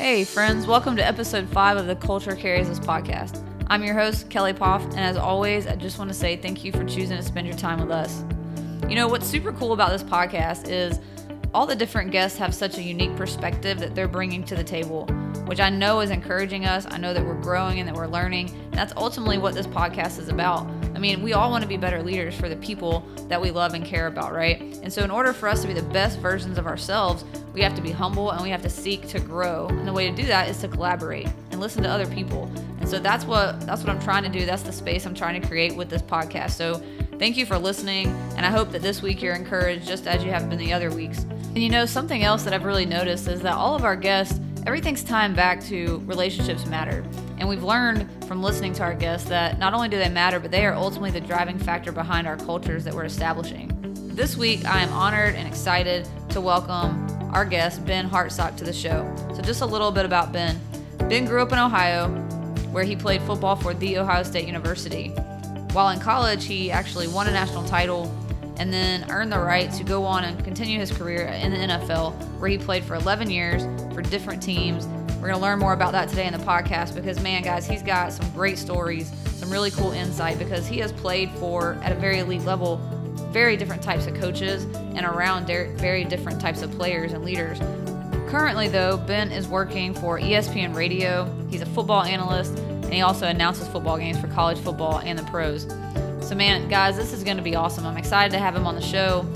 Hey, friends, welcome to episode five of the Culture Carries Us podcast. I'm your host, Kelly Poff, and as always, I just want to say thank you for choosing to spend your time with us. You know, what's super cool about this podcast is all the different guests have such a unique perspective that they're bringing to the table, which I know is encouraging us. I know that we're growing and that we're learning. And that's ultimately what this podcast is about. I mean, we all want to be better leaders for the people that we love and care about, right? And so, in order for us to be the best versions of ourselves, we have to be humble and we have to seek to grow. And the way to do that is to collaborate and listen to other people. And so that's what that's what I'm trying to do. That's the space I'm trying to create with this podcast. So thank you for listening, and I hope that this week you're encouraged just as you have been the other weeks. And you know, something else that I've really noticed is that all of our guests, everything's timed back to relationships matter. And we've learned from listening to our guests that not only do they matter, but they are ultimately the driving factor behind our cultures that we're establishing. This week, I am honored and excited to welcome our guest, Ben Hartsock, to the show. So, just a little bit about Ben. Ben grew up in Ohio, where he played football for The Ohio State University. While in college, he actually won a national title and then earned the right to go on and continue his career in the NFL, where he played for 11 years for different teams. We're going to learn more about that today in the podcast because, man, guys, he's got some great stories, some really cool insight because he has played for, at a very elite level, very different types of coaches and around very different types of players and leaders. Currently, though, Ben is working for ESPN Radio. He's a football analyst and he also announces football games for college football and the pros. So, man, guys, this is going to be awesome. I'm excited to have him on the show.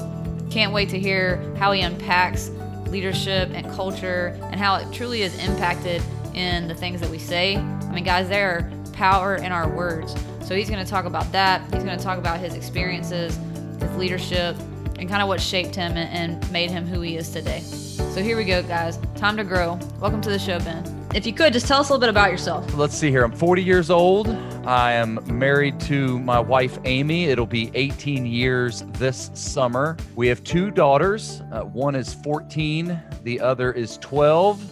Can't wait to hear how he unpacks leadership and culture and how it truly is impacted in the things that we say. I mean, guys, there are power in our words. So, he's going to talk about that. He's going to talk about his experiences his leadership, and kind of what shaped him and made him who he is today. So here we go, guys. Time to grow. Welcome to the show, Ben. If you could, just tell us a little bit about yourself. Let's see here. I'm 40 years old. I am married to my wife, Amy. It'll be 18 years this summer. We have two daughters. Uh, one is 14, the other is 12.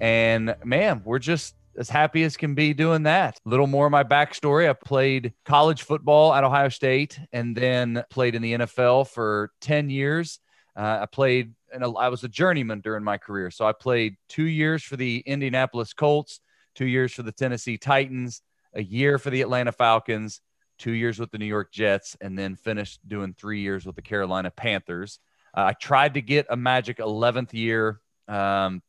And man, we're just as happy as can be doing that. A little more of my backstory. I played college football at Ohio State and then played in the NFL for 10 years. Uh, I played and I was a journeyman during my career. So I played two years for the Indianapolis Colts, two years for the Tennessee Titans, a year for the Atlanta Falcons, two years with the New York Jets, and then finished doing three years with the Carolina Panthers. Uh, I tried to get a magic 11th year um,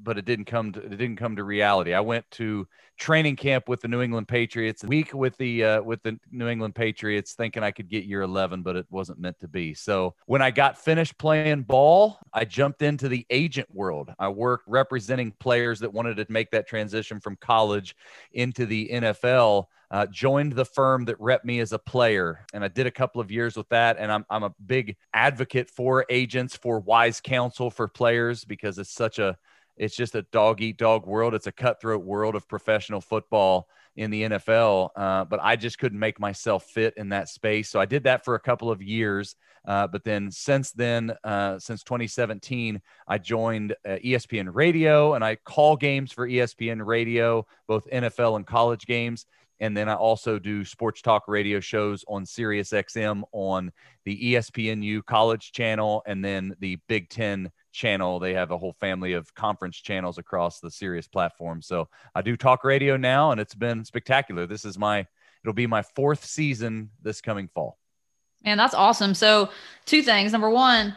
but it didn't come to it didn't come to reality. I went to training camp with the New England Patriots, a week with the uh, with the New England Patriots, thinking I could get year 11, but it wasn't meant to be. So when I got finished playing ball, I jumped into the agent world. I worked representing players that wanted to make that transition from college into the NFL. Uh, joined the firm that rep me as a player. And I did a couple of years with that. And I'm, I'm a big advocate for agents, for wise counsel for players, because it's such a it's just a dog eat dog world. It's a cutthroat world of professional football in the NFL. Uh, but I just couldn't make myself fit in that space. So I did that for a couple of years. Uh, but then since then, uh, since 2017, I joined uh, ESPN Radio and I call games for ESPN Radio, both NFL and college games. And then I also do sports talk radio shows on Sirius XM on the ESPNU college channel and then the Big Ten channel. They have a whole family of conference channels across the Sirius platform. So I do talk radio now, and it's been spectacular. This is my it'll be my fourth season this coming fall. Man, that's awesome. So two things. Number one,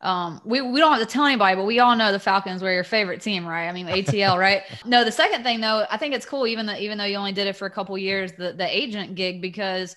um, we, we don't have to tell anybody, but we all know the Falcons were your favorite team, right? I mean, ATL, right? no, the second thing though, I think it's cool, even though, even though you only did it for a couple years, the, the agent gig, because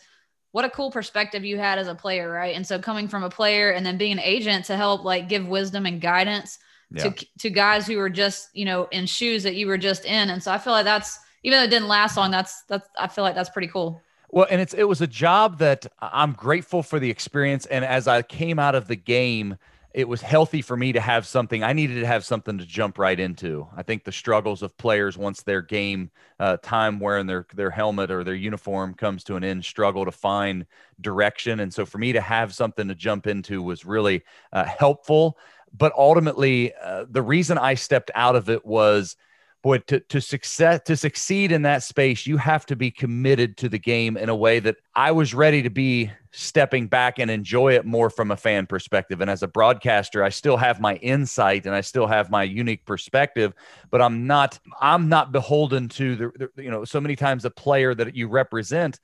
what a cool perspective you had as a player, right? And so coming from a player and then being an agent to help like give wisdom and guidance yeah. to to guys who were just, you know, in shoes that you were just in. And so I feel like that's even though it didn't last long, that's that's I feel like that's pretty cool. Well, and it's it was a job that I'm grateful for the experience and as I came out of the game, it was healthy for me to have something. I needed to have something to jump right into. I think the struggles of players once their game uh, time wearing their their helmet or their uniform comes to an end, struggle to find direction. And so for me to have something to jump into was really uh, helpful. But ultimately, uh, the reason I stepped out of it was boy, to, to success to succeed in that space, you have to be committed to the game in a way that I was ready to be stepping back and enjoy it more from a fan perspective. And as a broadcaster, I still have my insight and I still have my unique perspective, but I'm not I'm not beholden to the, the you know so many times a player that you represent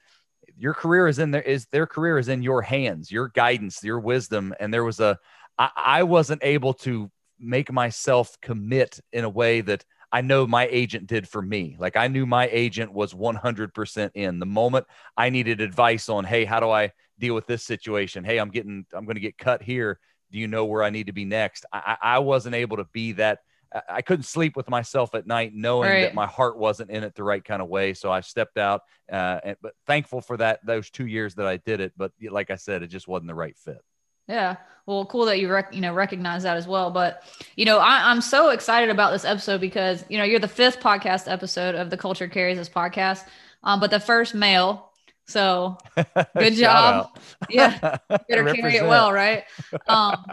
your career is in there is their career is in your hands your guidance your wisdom and there was a I, I wasn't able to make myself commit in a way that I know my agent did for me. Like I knew my agent was 100% in the moment I needed advice on, hey, how do I deal with this situation? Hey, I'm getting, I'm going to get cut here. Do you know where I need to be next? I, I wasn't able to be that. I couldn't sleep with myself at night knowing right. that my heart wasn't in it the right kind of way. So I stepped out, uh, and, but thankful for that, those two years that I did it. But like I said, it just wasn't the right fit. Yeah. Well, cool that you rec- you know recognize that as well. But you know, I, am so excited about this episode because you know you're the fifth podcast episode of the Culture Carries Us podcast, um, but the first male. So good job. yeah, better carry it well, right? Um,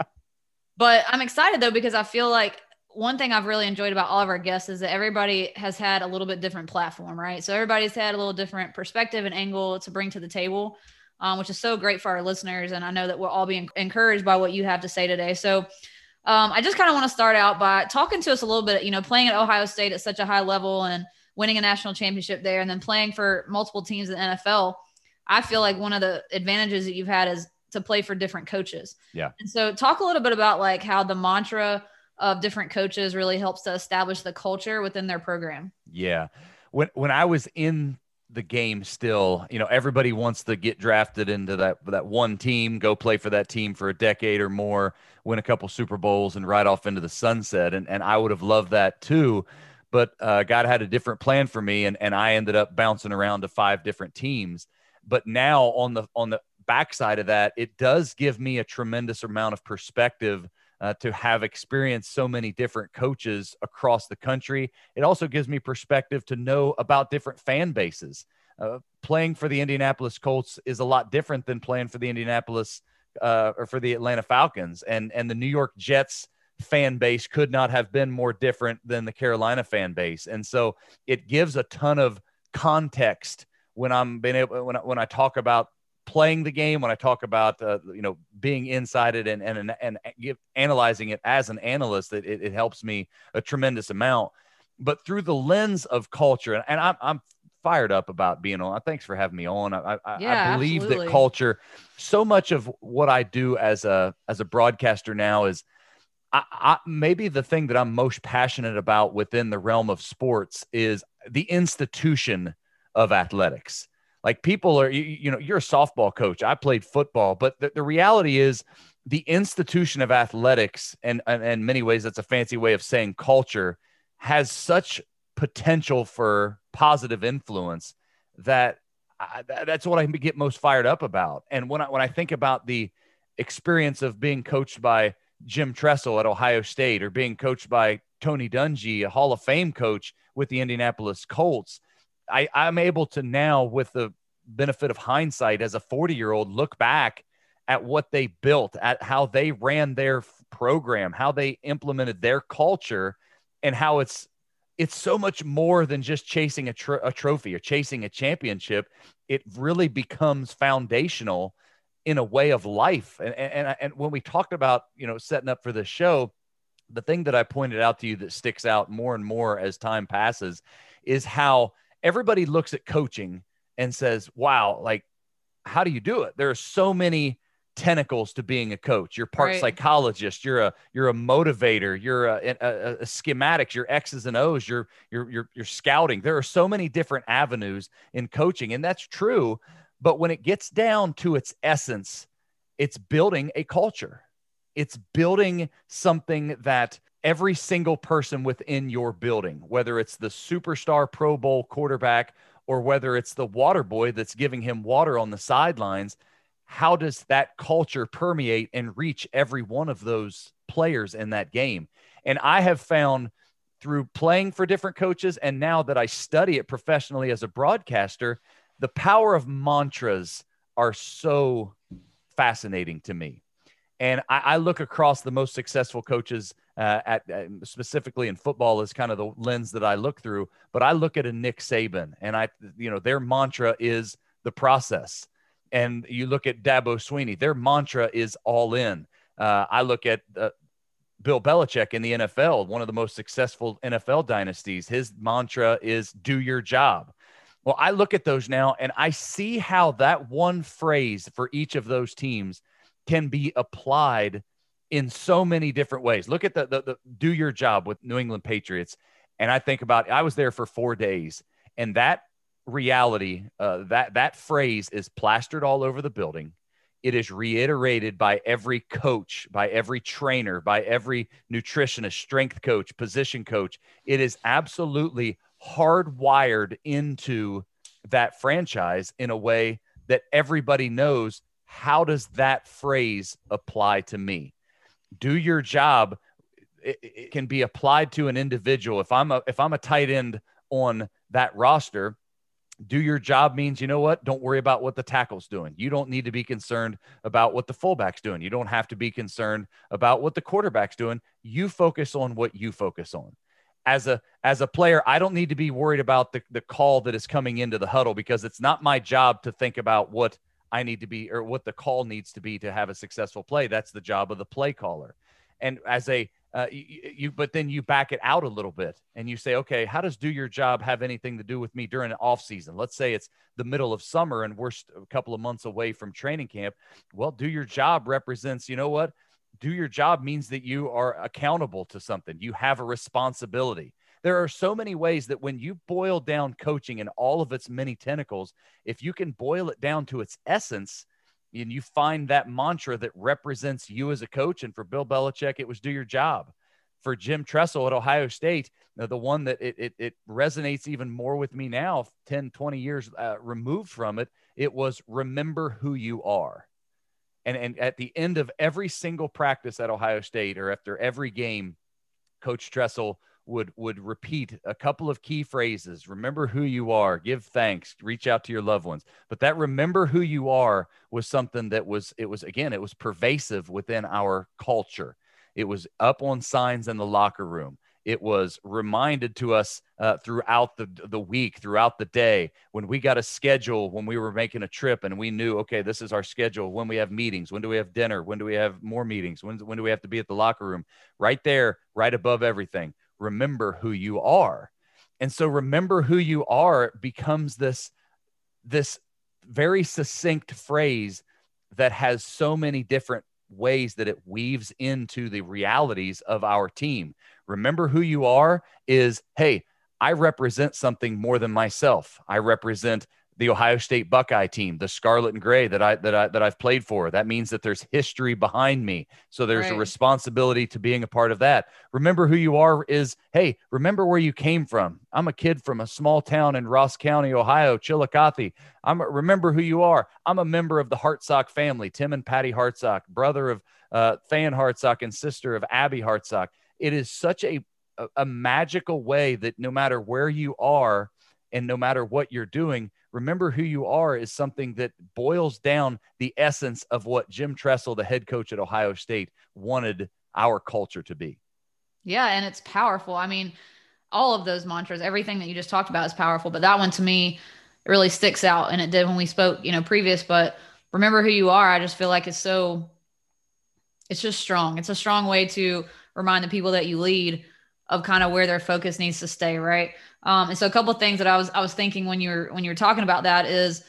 but I'm excited though because I feel like one thing I've really enjoyed about all of our guests is that everybody has had a little bit different platform, right? So everybody's had a little different perspective and angle to bring to the table um, which is so great for our listeners. And I know that we'll all be encouraged by what you have to say today. So um, I just kind of want to start out by talking to us a little bit, you know, playing at Ohio State at such a high level and winning a national championship there and then playing for multiple teams in the NFL. I feel like one of the advantages that you've had is to play for different coaches. Yeah. And so talk a little bit about like how the mantra of different coaches really helps to establish the culture within their program. Yeah. When when I was in the game still. You know everybody wants to get drafted into that that one team go play for that team for a decade or more win a couple super bowls and ride off into the sunset. And, and i would have loved that too. But uh, god had a different plan for me and, and i ended up bouncing around to five different teams. But now on the on the backside of that it does give me a tremendous amount of perspective uh, to have experienced so many different coaches across the country. It also gives me perspective to know about different fan bases. Uh, playing for the Indianapolis Colts is a lot different than playing for the Indianapolis uh, or for the Atlanta Falcons, and and the New York Jets fan base could not have been more different than the Carolina fan base, and so it gives a ton of context when I'm being able when I, when I talk about playing the game, when I talk about uh, you know being inside it and and and give, analyzing it as an analyst, it, it, it helps me a tremendous amount. But through the lens of culture, and, and I'm, I'm fired up about being on. Thanks for having me on. I, I, yeah, I believe absolutely. that culture. So much of what I do as a as a broadcaster now is. I, I, maybe the thing that I'm most passionate about within the realm of sports is the institution of athletics like people are, you, you know, you're a softball coach. I played football, but the, the reality is the institution of athletics, and, and, in many ways, that's a fancy way of saying culture, has such potential for positive influence that I, that's what I get most fired up about. And when I, when I think about the experience of being coached by Jim Tressel at Ohio State or being coached by Tony Dungy, a Hall of Fame coach with the Indianapolis Colts, I, I'm able to now, with the benefit of hindsight, as a 40 year old, look back at what they built, at how they ran their program, how they implemented their culture, and how it's it's so much more than just chasing a, a trophy or chasing a championship. It really becomes foundational in a way of life. And, and, and when we talked about, you know, setting up for this show, the thing that I pointed out to you that sticks out more and more as time passes is how everybody looks at coaching and says, wow, like, how do you do it? There are so many tentacles to being a coach. You're part right. psychologist. You're a you're a motivator. You're a, a, a, schematics. You're X's and O's. You're you're you're you're scouting. There are so many different avenues in coaching, and that's true. But when it gets down to its essence, it's building a culture. It's building something that every single person within your building, whether it's the superstar Pro Bowl quarterback or whether it's the water boy that's giving him water on the sidelines, how does that culture permeate and reach every one of those players in that game? And I have found through playing for different coaches and now that I study it professionally as a broadcaster, the power of mantras are so fascinating to me And I, I look across the most successful coaches uh, at uh, specifically in football is kind of the lens that I look through. But I look at a Nick Saban, and I, you know, their mantra is the process. And you look at Dabo Swinney, their mantra is all in. Uh, I look at uh, Bill Belichick in the NFL, one of the most successful NFL dynasties. His mantra is do your job. Well, I look at those now and I see how that one phrase for each of those teams can be applied in so many different ways. Look at the, the, the do your job with New England Patriots. And I think about I was there for four days, and that reality, uh, that that phrase is plastered all over the building. It is reiterated by every coach, by every trainer, by every nutritionist, strength coach, position coach. It is absolutely hardwired into that franchise in a way that everybody knows how does that phrase apply to me? Do your job it, it, can be applied to an individual. If i'm a if i'm a tight end on that roster do your job means you know what? Don't worry about what the tackle's doing. You don't need to be concerned about what the fullback's doing. You don't have to be concerned about what the quarterback's doing. You focus on what you focus on. As a as a player i don't need to be worried about the, the call that is coming into the huddle because it's not my job to think about what i need to be or what the call needs to be to have a successful play that's the job of the play caller and as a uh, you, you, but then you back it out a little bit and you say okay how does do your job have anything to do with me during an off season let's say it's the middle of summer and we're a couple of months away from training camp well do your job represents you know what do your job means that you are accountable to something. You have a responsibility. There are so many ways that when you boil down coaching and all of its many tentacles, if you can boil it down to its essence and you find that mantra that represents you as a coach, and for Bill Belichick, it was do your job. For Jim Tressel at Ohio State, the one that it, it, it resonates even more with me now, 10, 20 years uh, removed from it, it was remember who you are and, and at the end of every single practice at Ohio State or after every game, Coach Tressel would would repeat a couple of key phrases remember who you are give thanks reach out to your loved ones. But that remember who you are was something that was it was again it was pervasive within our culture. It was up on signs in the locker room. It was reminded to us uh, throughout the, the week, throughout the day, when we got a schedule, when we were making a trip and we knew, okay, this is our schedule, when we have meetings, when do we have dinner, when do we have more meetings, when, when do we have to be at the locker room, right there, right above everything. Remember who you are. And so remember who you are becomes this, this very succinct phrase that has so many different ways that it weaves into the realities of our team remember who you are is hey, I represent something more than myself. I represent the Ohio State Buckeye team, the Scarlet and Gray that I that I that I've played for. That means that there's history behind me. So there's right. a responsibility to being a part of that. Remember who you are is hey, remember where you came from. I'm a kid from a small town in Ross County, Ohio, Chillicothe. I'm a, remember who you are. I'm a member of the Hartsock family, Tim and Patty Hartsock, brother of uh, Fan Hartsock and sister of Abby Hartsock it is such a, a, a magical way that no matter where you are and no matter what you're doing, remember who you are is something that boils down the essence of what Jim Tressel, the head coach at Ohio State, wanted our culture to be. Yeah, and it's powerful. I mean, all of those mantras, everything that you just talked about is powerful, but that one to me really sticks out and it did when we spoke, you know, previous, but remember who you are. I just feel like it's so it's just strong. It's a strong way to remind the people that you lead of kind of where their focus needs to stay, right? Um, and so a couple things that I was I was thinking when you were when you were talking about that is,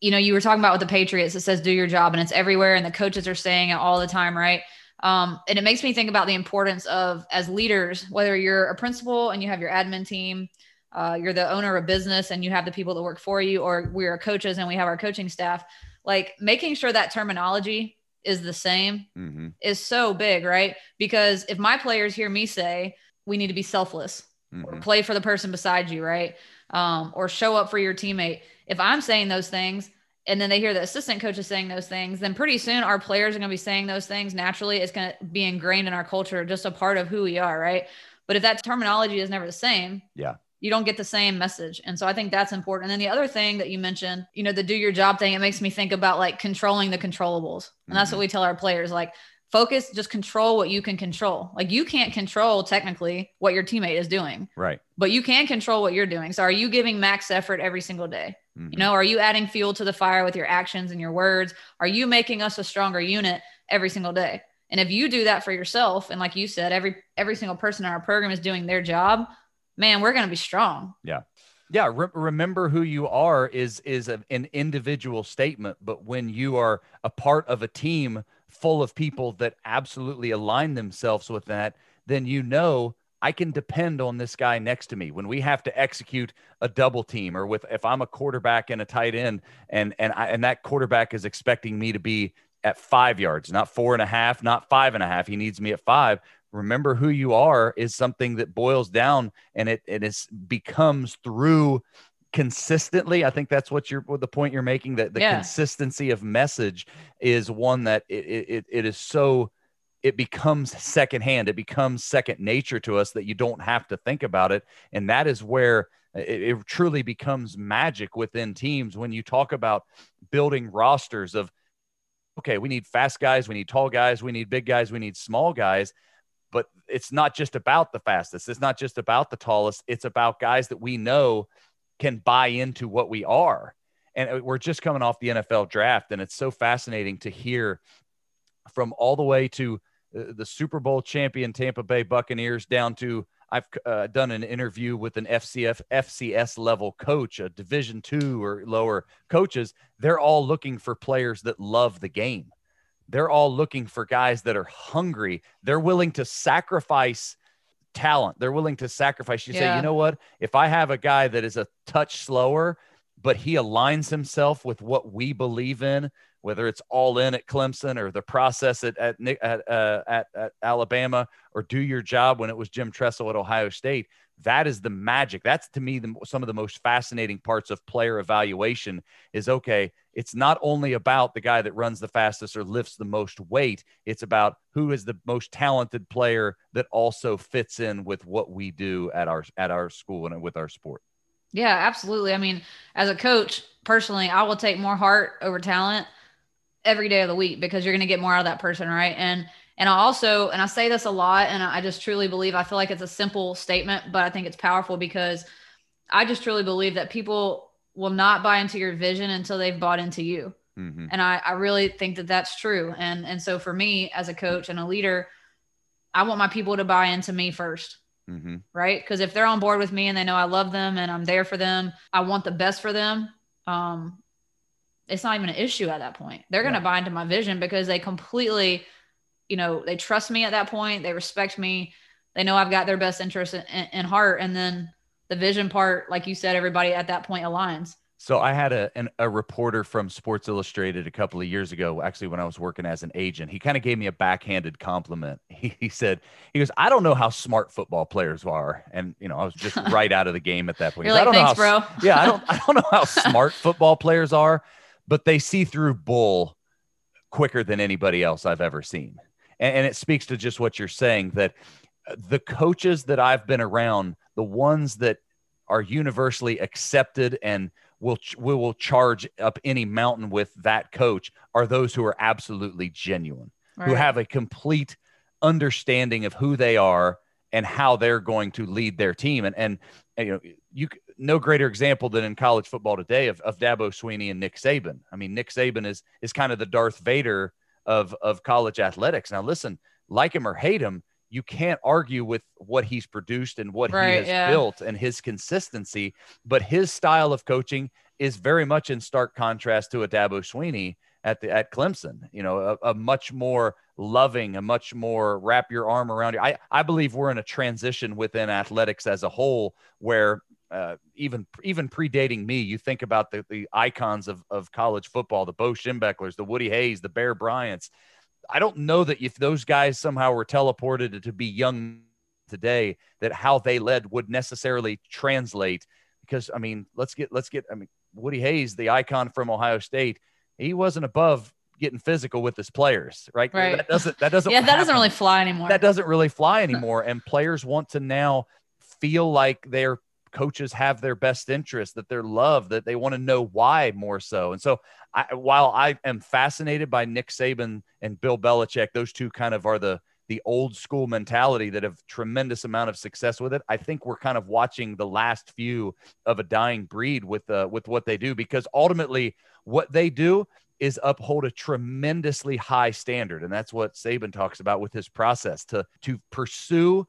you know, you were talking about with the Patriots. It says do your job, and it's everywhere, and the coaches are saying it all the time, right? Um, and it makes me think about the importance of as leaders, whether you're a principal and you have your admin team, uh, you're the owner of a business and you have the people that work for you, or we're coaches and we have our coaching staff, like making sure that terminology is the same mm-hmm. is so big, right? Because if my players hear me say, we need to be selfless mm-hmm. or play for the person beside you, right? Um, or show up for your teammate. If I'm saying those things and then they hear the assistant coaches saying those things, then pretty soon our players are going to be saying those things naturally. It's going to be ingrained in our culture, just a part of who we are, right? But if that terminology is never the same, yeah, you don't get the same message. And so I think that's important. And then the other thing that you mentioned, you know, the do your job thing, it makes me think about like controlling the controllables. And that's what mm-hmm. we tell our players like focus, just control what you can control. Like you can't control technically what your teammate is doing. Right. But you can control what you're doing. So are you giving max effort every single day? Mm-hmm. You know, are you adding fuel to the fire with your actions and your words? Are you making us a stronger unit every single day? And if you do that for yourself, and like you said, every every single person in our program is doing their job, man, we're going to be strong. Yeah. Yeah, re- remember who you are is is a, an individual statement, but when you are a part of a team full of people that absolutely align themselves with that, then you know I can depend on this guy next to me when we have to execute a double team or with if I'm a quarterback and a tight end and and I, and that quarterback is expecting me to be at five yards, not four and a half, not five and a half. He needs me at five remember who you are is something that boils down and it, it is becomes through consistently. I think that's what you're the point you're making that the yeah. consistency of message is one that it, it, it is so it becomes secondhand. It becomes second nature to us that you don't have to think about it. And that is where it, it truly becomes magic within teams when you talk about building rosters of okay we need fast guys we need tall guys we need big guys we need small guys but it's not just about the fastest. It's not just about the tallest. It's about guys that we know can buy into what we are. And uh, we're just coming off the NFL draft, and it's so fascinating to hear from all the way to uh, the Super Bowl champion Tampa Bay Buccaneers down to I've uh, done an interview with an FCF FCS level coach, a Division two or lower coaches. They're all looking for players that love the game they're all looking for guys that are hungry. They're willing to sacrifice talent. They're willing to sacrifice. You yeah. say, you know what? If I have a guy that is a touch slower, but he aligns himself with what we believe in, whether it's all in at Clemson or the process at at at, uh, at, at Alabama or do your job when it was Jim Tressel at Ohio State. That is the magic. That's to me the, some of the most fascinating parts of player evaluation. Is okay. It's not only about the guy that runs the fastest or lifts the most weight. It's about who is the most talented player that also fits in with what we do at our at our school and with our sport. Yeah, absolutely. I mean, as a coach, personally, I will take more heart over talent every day of the week because you're going to get more out of that person, right? And and I also and I say this a lot and I just truly believe I feel like it's a simple statement, but I think it's powerful because I just truly believe that people will not buy into your vision until they've bought into you. Mm-hmm. And I, I really think that that's true. And and so for me as a coach and a leader, I want my people to buy into me 1st mm-hmm. right? Because if they're on board with me and they know I love them and I'm there for them, I want the best for them. Um, it's not even an issue at that point. They're going to buy into my vision because they completely, you know, they trust me at that point. They respect me. They know I've got their best interest in, in, heart. And then the vision part, like you said, everybody at that point aligns. So I had a an, a reporter from Sports Illustrated a couple of years ago, actually when I was working as an agent. He kind of gave me a backhanded compliment. He, he said, "He goes, I don't know how smart football players are," and you know I was just right out of the game at that point. You're like, I don't Thanks, know how, bro. yeah, I don't I don't know how smart football players are but they see through bull quicker than anybody else I've ever seen. And, and, it speaks to just what you're saying that uh, the coaches that I've been around, the ones that are universally accepted and will we will charge up any mountain with that coach are those who are absolutely genuine, right. who have a complete understanding of who they are and how they're going to lead their team. And and, and you know, you no greater example than in college football today of, of Dabo Swinney and Nick Saban. I mean, Nick Saban is is kind of the Darth Vader of of college athletics. Now, listen, like him or hate him, you can't argue with what he's produced and what right, he has yeah. built and his consistency. But his style of coaching is very much in stark contrast to a Dabo Swinney at the at Clemson. You know, a, a, much more loving, a much more wrap your arm around you. I I believe we're in a transition within athletics as a whole where uh, even even predating me, you think about the, the icons of, of college football, the Bo Schembechlers, the Woody Hayes, the Bear Bryants. I don't know that if those guys somehow were teleported to be young today, that how they led would necessarily translate. Because I mean, let's get let's get I mean Woody Hayes, the icon from Ohio State, he wasn't above getting physical with his players, right? Right. That doesn't that doesn't yeah that doesn't really fly anymore. That doesn't really fly anymore, and players want to now feel like they're coaches have their best interest, that they're loved, that they want to know why more so. And so, I, while I am fascinated by Nick Saban and Bill Belichick, those two kind of are the the old school mentality that have tremendous amount of success with it. I think we're kind of watching the last few of a dying breed with uh, with what they do because ultimately what they do is uphold a tremendously high standard and that's what Saban talks about with his process to to pursue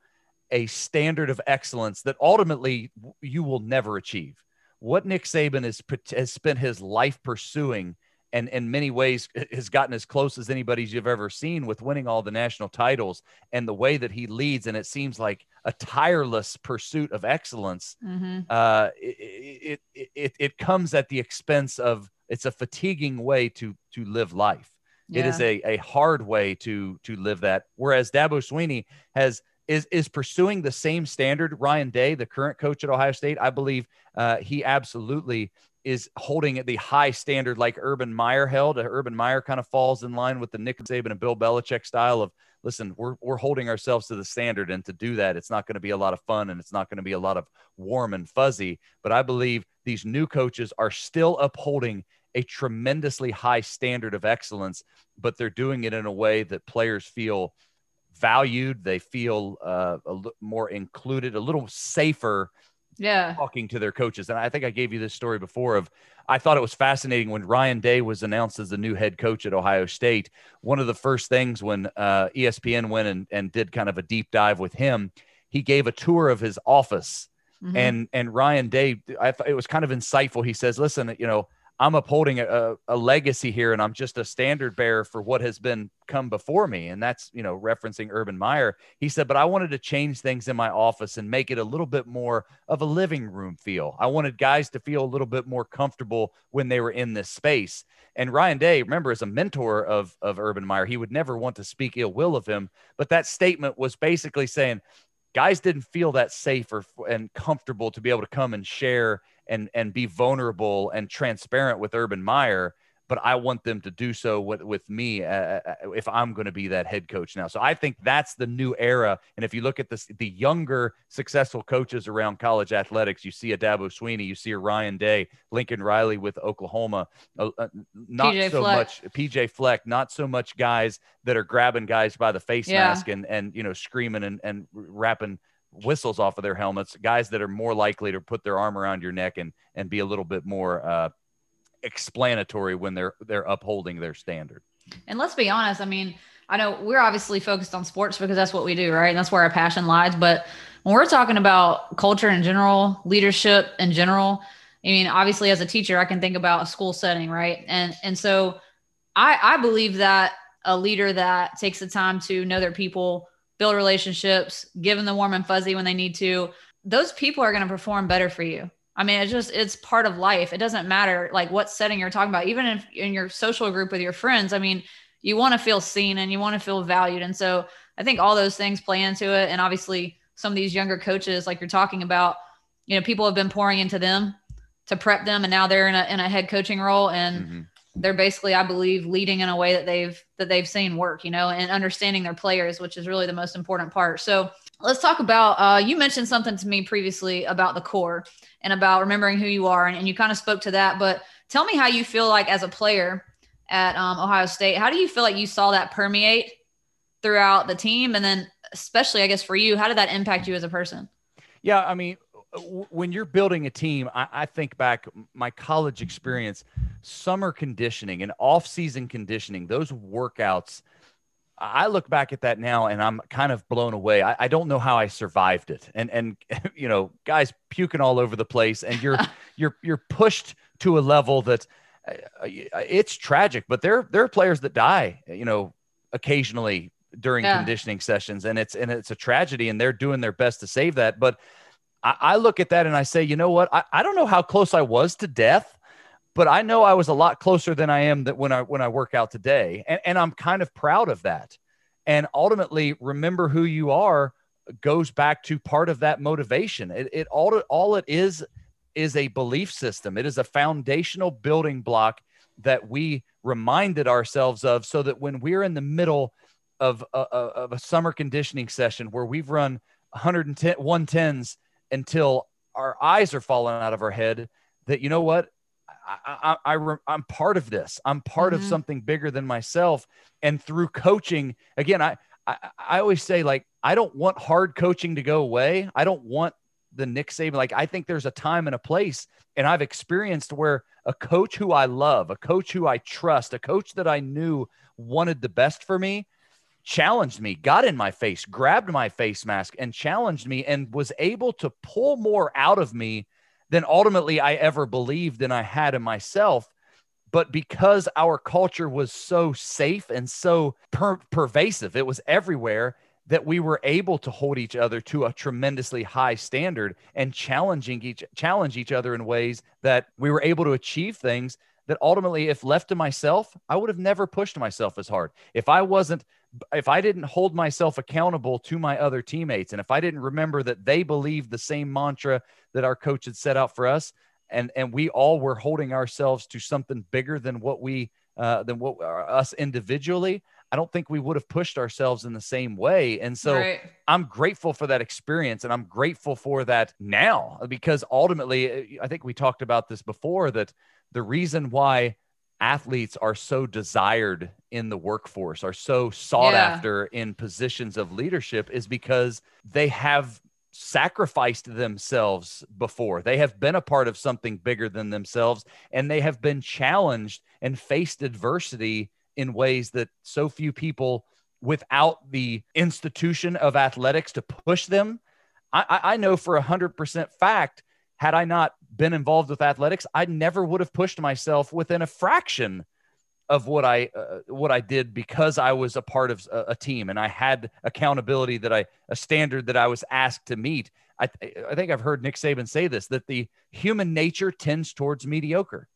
a standard of excellence that ultimately you will never achieve. What Nick Saban has, has spent his life pursuing and in many ways has gotten as close as anybody's you've ever seen with winning all the national titles and the way that he leads and it seems like a tireless pursuit of excellence mm-hmm. uh, it, it, it, it comes at the expense of it's a fatiguing way to to live life yeah. it is a, a hard way to to live that whereas dabo swinney has is is pursuing the same standard ryan day the current coach at ohio state i believe uh, he absolutely is holding the high standard like Urban Meyer held. Urban Meyer kind of falls in line with the Nick Saban and Bill Belichick style of listen, we're we're holding ourselves to the standard, and to do that, it's not going to be a lot of fun and it's not going to be a lot of warm and fuzzy. But I believe these new coaches are still upholding a tremendously high standard of excellence, but they're doing it in a way that players feel valued, they feel uh, a l- more included, a little safer yeah. talking to their coaches. And i think i gave you this story before of i thought it was fascinating when ryan day was announced as the new head coach at ohio state. One of the first things when uh, espn went and, and did kind of a deep dive with him he gave a tour of his office. Mm-hmm. and and ryan day I, thought it was kind of insightful. He says listen you know I'm upholding a, a, legacy here and I'm just a standard bearer for what has been come before me. And that's, you know, referencing Urban Meyer. He said, but I wanted to change things in my office and make it a little bit more of a living room feel. I wanted guys to feel a little bit more comfortable when they were in this space. And Ryan Day, remember, as a mentor of, of Urban Meyer, he would never want to speak ill will of him. But that statement was basically saying, guys didn't feel that safe or and comfortable to be able to come and share and and be vulnerable and transparent with Urban Meyer but I want them to do so with, with me uh, uh, uh if I'm going to be that head coach now. So I think that's the new era. And if you look at this, the younger successful coaches around college athletics, you see a Dabo Swinney, you see a Ryan Day, Lincoln Riley with Oklahoma, uh, uh not PJ so Fleck. much PJ Fleck, not so much guys that are grabbing guys by the face yeah. mask and and you know screaming and and rapping whistles off of their helmets, guys that are more likely to put their arm around your neck and and be a little bit more uh, explanatory when they're they're upholding their standard. And let's be honest, I mean, I know we're obviously focused on sports because that's what we do, right? And that's where our passion lies. But when we're talking about culture in general, leadership in general, I mean, obviously as a teacher, I can think about a school setting, right? And and so I I believe that a leader that takes the time to know their people build relationships, give them the warm and fuzzy when they need to, those people are going to perform better for you. I mean, it's just, it's part of life. It doesn't matter like what setting you're talking about, even if in your social group with your friends, I mean, you want to feel seen and you want to feel valued. And so I think all those things play into it. And obviously some of these younger coaches, like you're talking about, you know, people have been pouring into them to prep them and now they're in a, in a head coaching role. And mm-hmm they're basically i believe leading in a way that they've that they've seen work you know and understanding their players which is really the most important part so let's talk about uh, you mentioned something to me previously about the core and about remembering who you are and, and you kind of spoke to that but tell me how you feel like as a player at um, ohio state how do you feel like you saw that permeate throughout the team and then especially i guess for you how did that impact you as a person yeah i mean when you're building a team, I, I, think back my college experience, summer conditioning and off-season conditioning, those workouts. I look back at that now and I'm kind of blown away. I, I don't know how I survived it. And and you know, guys puking all over the place, and you're you're you're pushed to a level that uh, it's tragic. But there there are players that die, you know, occasionally during yeah. conditioning sessions, and it's and it's a tragedy. And they're doing their best to save that, but I, I look at that and I say, you know what? I, I don't know how close I was to death, but I know I was a lot closer than I am that when I when I work out today. And, and I'm kind of proud of that. And ultimately, remember who you are goes back to part of that motivation. It, it all all it is is a belief system. It is a foundational building block that we reminded ourselves of, so that when we're in the middle of a, uh, uh, of a summer conditioning session where we've run 110 110s until our eyes are falling out of our head that you know what I, I, I am part of this. I'm part mm-hmm. of something bigger than myself. And through coaching, again, I, I, I always say like I don't want hard coaching to go away. I don't want the Nick Saban. Like I think there's a time and a place, and I've experienced where a coach who I love, a coach who I trust, a coach that I knew wanted the best for me, challenged me, got in my face, grabbed my face mask, and challenged me, and was able to pull more out of me than ultimately I ever believed than I had in myself. But because our culture was so safe and so per- pervasive, it was everywhere that we were able to hold each other to a tremendously high standard and challenging each challenge each other in ways that we were able to achieve things that ultimately if left to myself i would have never pushed myself as hard. If i wasn't if i didn't hold myself accountable to my other teammates and if i didn't remember that they believed the same mantra that our coach had set out for us and and we all were holding ourselves to something bigger than what we uh, than what uh, us individually I don't think we would have pushed ourselves in the same way. And so right. I'm grateful for that experience and I'm grateful for that now because ultimately, uh, I think we talked about this before that the reason why athletes are so desired in the workforce, are so sought yeah. after in positions of leadership is because they have sacrificed themselves before. They have been a part of something bigger than themselves and they have been challenged and faced adversity in ways that so few people without the institution of athletics to push them. I, I know for a hundred percent fact, had I not been involved with athletics, I never would have pushed myself within a fraction of what I uh, what I did because I was a part of a, a, team and I had accountability that I a standard that I was asked to meet. I I think I've heard Nick Saban say this that the human nature tends towards mediocre.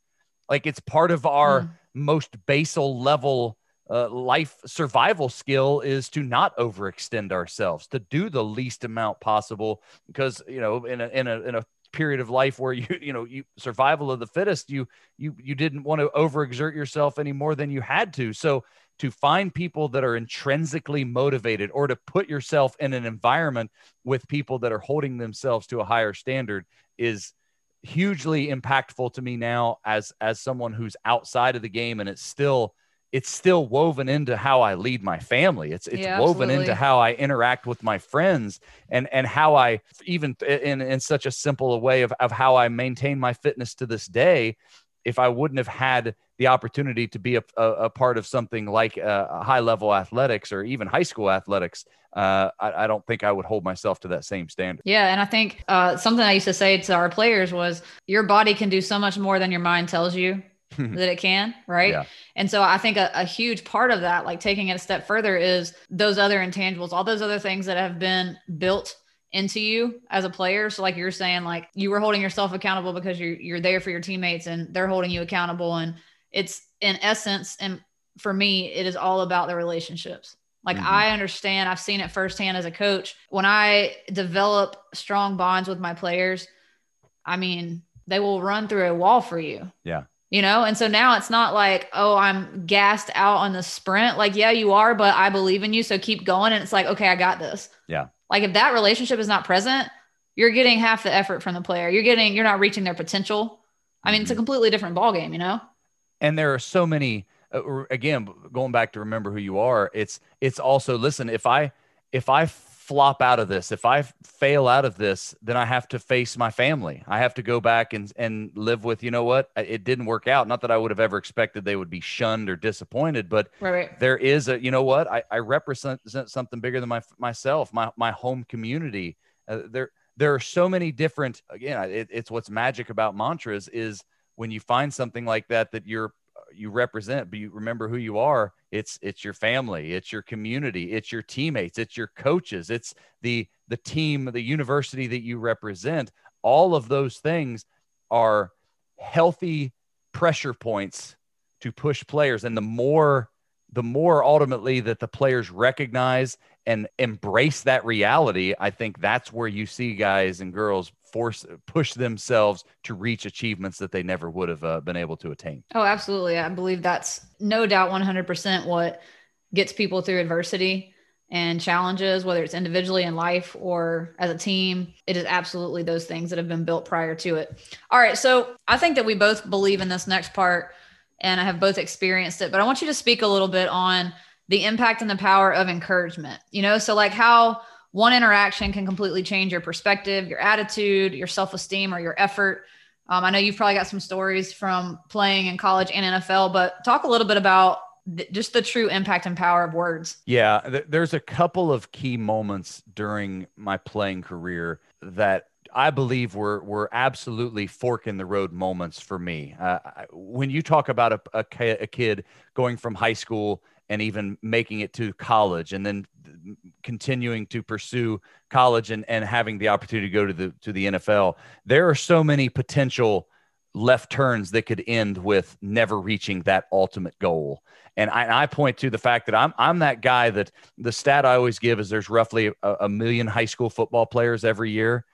Like it's part of our mm. Most basal level uh, life survival skill is to not overextend ourselves, to do the least amount possible. Because you know, in a in a in a period of life where you you know you survival of the fittest, you you you didn't want to overexert yourself any more than you had to. So to find people that are intrinsically motivated or to put yourself in an environment with people that are holding themselves to a higher standard is hugely impactful to me now as as someone who's outside of the game and it's still it's still woven into how I lead my family. It's it's yeah, woven into how I interact with my friends and and how I even in in such a simple a way of of how I maintain my fitness to this day. If I wouldn't have had the opportunity to be a, a, a part of something like uh, high level athletics or even high school athletics, uh, I, I, don't think I would hold myself to that same standard. Yeah. And I think uh, something I used to say to our players was your body can do so much more than your mind tells you that it can. Right. Yeah. And so I think a, a huge part of that, like taking it a step further, is those other intangibles, all those other things that have been built into you as a player. So like you're saying, like you were holding yourself accountable because you're you're there for your teammates and they're holding you accountable. And it's in essence, and for me, it is all about the relationships. Like mm-hmm. I understand, I've seen it firsthand as a coach. When I develop strong bonds with my players, I mean, they will run through a wall for you. Yeah. You know, and so now it's not like, oh, I'm gassed out on the sprint. Like, yeah, you are, but I believe in you. So keep going. And it's like, okay, I got this. Yeah. Like if that relationship is not present, you're getting half the effort from the player. You're getting, you're not reaching their potential. I mean, mm-hmm. it's a mm-hmm. completely different ball game, you know? And there are so many uh, again going back to remember who you are it's it's also listen if i if i flop out of this if i fail out of this then i have to face my family. I have to go back and and live with you know what? It didn't work out. Not that i would have ever expected they would be shunned or disappointed but right, right. there is a you know what? I, I represent something bigger than my myself my my home community. Uh, there there are so many different again it, it's what's magic about mantras is when you find something like that that you're you represent, but you remember who you are. It's it's your family, it's your community, it's your teammates, it's your coaches, it's the the team, the university that you represent. All of those things are healthy pressure points to push players, and the more the more ultimately that the players recognize and embrace that reality, I think that's where you see guys and girls force push themselves to reach achievements that they never would have uh, been able to attain. Oh, absolutely. I believe that's no doubt 100% what gets people through adversity and challenges, whether it's individually in life or as a team. It is absolutely those things that have been built prior to it. All right. So I think that we both believe in this next part and I have both experienced it, but I want you to speak a little bit on the impact and the power of encouragement, you know? So, like how one interaction can completely change your perspective, your attitude, your self esteem, or your effort. Um, I know you've probably got some stories from playing in college and NFL, but talk a little bit about th- just the true impact and power of words. Yeah, th- there's a couple of key moments during my playing career that I believe were were absolutely fork in the road moments for me. Uh, when you talk about a, a, a kid going from high school and even making it to college and then continuing to pursue college and, and having the opportunity to go to the to the NFL there are so many potential left turns that could end with never reaching that ultimate goal. And I, and I point to the fact that I'm I'm that guy that the stat I always give is there's roughly a, a million high school football players every year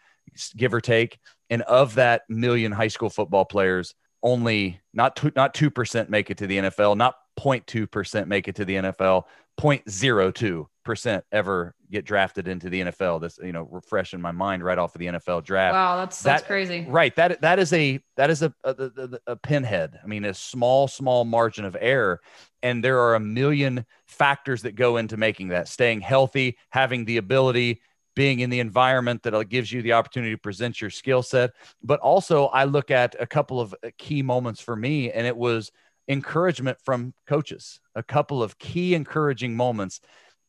give or take. And of that million high school football players only not two, not 2% make it to the NFL, not 0.2% make it to the NFL, 0.02% ever get drafted into the NFL. This, you know, refreshing my mind right off of the NFL draft. Wow, that's that's that, crazy. Right. That that is a that is a, a, a, a pinhead. I mean, a small, small margin of error. And there are a million factors that go into making that staying healthy, having the ability being in the environment that gives you the opportunity to present your skill set. But also, I look at a couple of uh, key moments for me, and it was encouragement from coaches, a couple of key encouraging moments.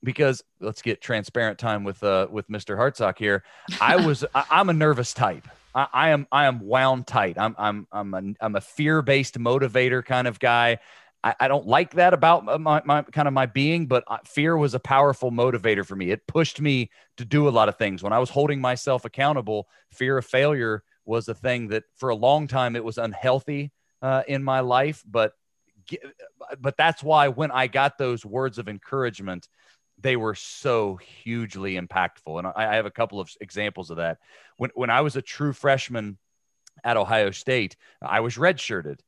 Because let's get transparent time with uh, with Mr. Hartsock here. I was I, am a nervous type. I, I, am I am wound tight. I'm I'm I'm a I'm a fear based motivator kind of guy. I, I don't like that about my, my kind of my being, but uh, fear was a powerful motivator for me. It pushed me to do a lot of things. When I was holding myself accountable, fear of failure was a thing that for a long time it was unhealthy uh, in my life. But but that's why when I got those words of encouragement, they were so hugely impactful. And I, I have a couple of examples of that. When when I was a true freshman at Ohio State, I was redshirted.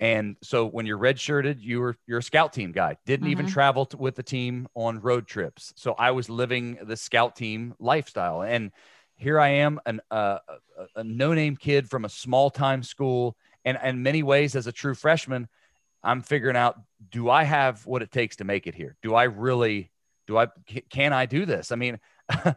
And so when you're redshirted, you were you're a scout team guy. Didn't mm-hmm. even travel to, with the team on road trips. So I was living the scout team lifestyle. And here I am, an, uh, a, a no-name kid from a small-time school, and in many ways, as a true freshman, I'm figuring out: Do I have what it takes to make it here? Do I really? Do I? Can I do this? I mean.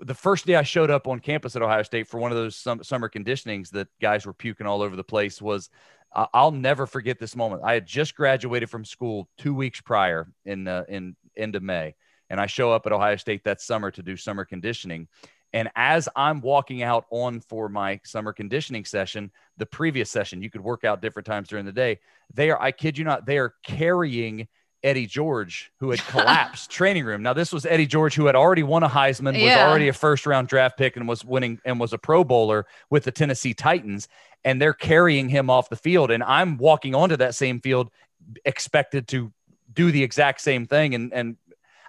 the first day I showed up on campus at Ohio State for one of those summer conditionings that guys were puking all over the place was I'll never forget this moment. I had just graduated from school two weeks prior in uh, in end of May, and I show up at Ohio State that summer to do summer conditioning. And as I'm walking out on for my summer conditioning session, the previous session, you could work out different times during the day. They are, I kid you not, they are carrying Eddie George, who had collapsed training room. Now, this was Eddie George, who had already won a Heisman, was yeah. already a first round draft pick, and was winning and was a Pro Bowler with the Tennessee Titans. And they're carrying him off the field. And I'm walking onto that same field, expected to do the exact same thing. And, and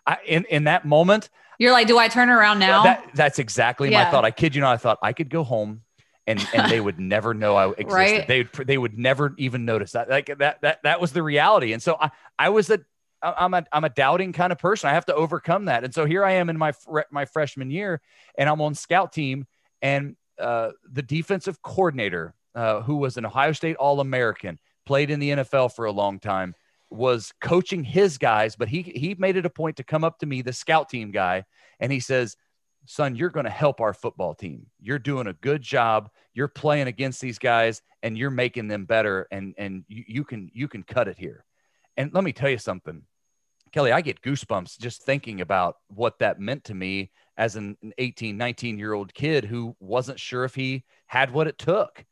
I, in, in that moment, you're like, do I turn around now? That, that's exactly yeah. my thought. I kid you not. I thought I could go home and and they would never know I existed. Right? They would they would never even notice that. Like that that that was the reality. And so I I was a I'm a I'm a doubting kind of person. I have to overcome that. And so here I am in my my freshman year, and I'm on scout team, and uh, the defensive coordinator, uh, who was an Ohio State All American, played in the NFL for a long time, was coaching his guys. But he he made it a point to come up to me, the scout team guy, and he says, son, you're going to help our football team. You're doing a good job. You're playing against these guys and you're making them better. And, and you, you can, you can cut it here. And let me tell you something, Kelly, I get goosebumps just thinking about what that meant to me as an 18, 19 year old kid who wasn't sure if he had what it took.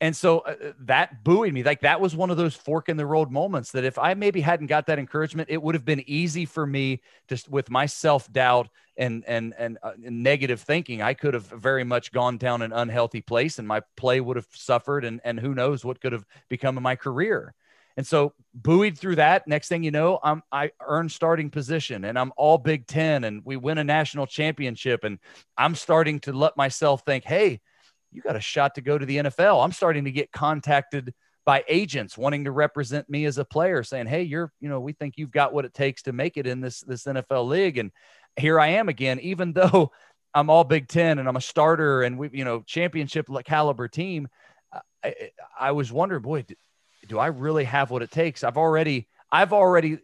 And so uh, uh, that buoyed me. Like that was one of those fork in the road moments that if I maybe hadn't got that encouragement, it would have been easy for me just with my self doubt and and and, uh, and, negative thinking. I could have very much gone down an unhealthy place, and my play would have suffered, and and who knows what could have become of my career. And so buoyed through that. Next thing you know, I'm I earn starting position, and I'm all Big Ten, and we win a national championship, and I'm starting to let myself think, hey you got a shot to go to the NFL. I'm starting to get contacted by agents wanting to represent me as a player saying, Hey, you're, you know, we think you've got what it takes to make it in this, this NFL league. And here I am again, even though I'm all Big Ten and I'm a starter and we, you know, championship caliber team. I, I was wondering, boy, do, do I really have what it takes? I've already, I've already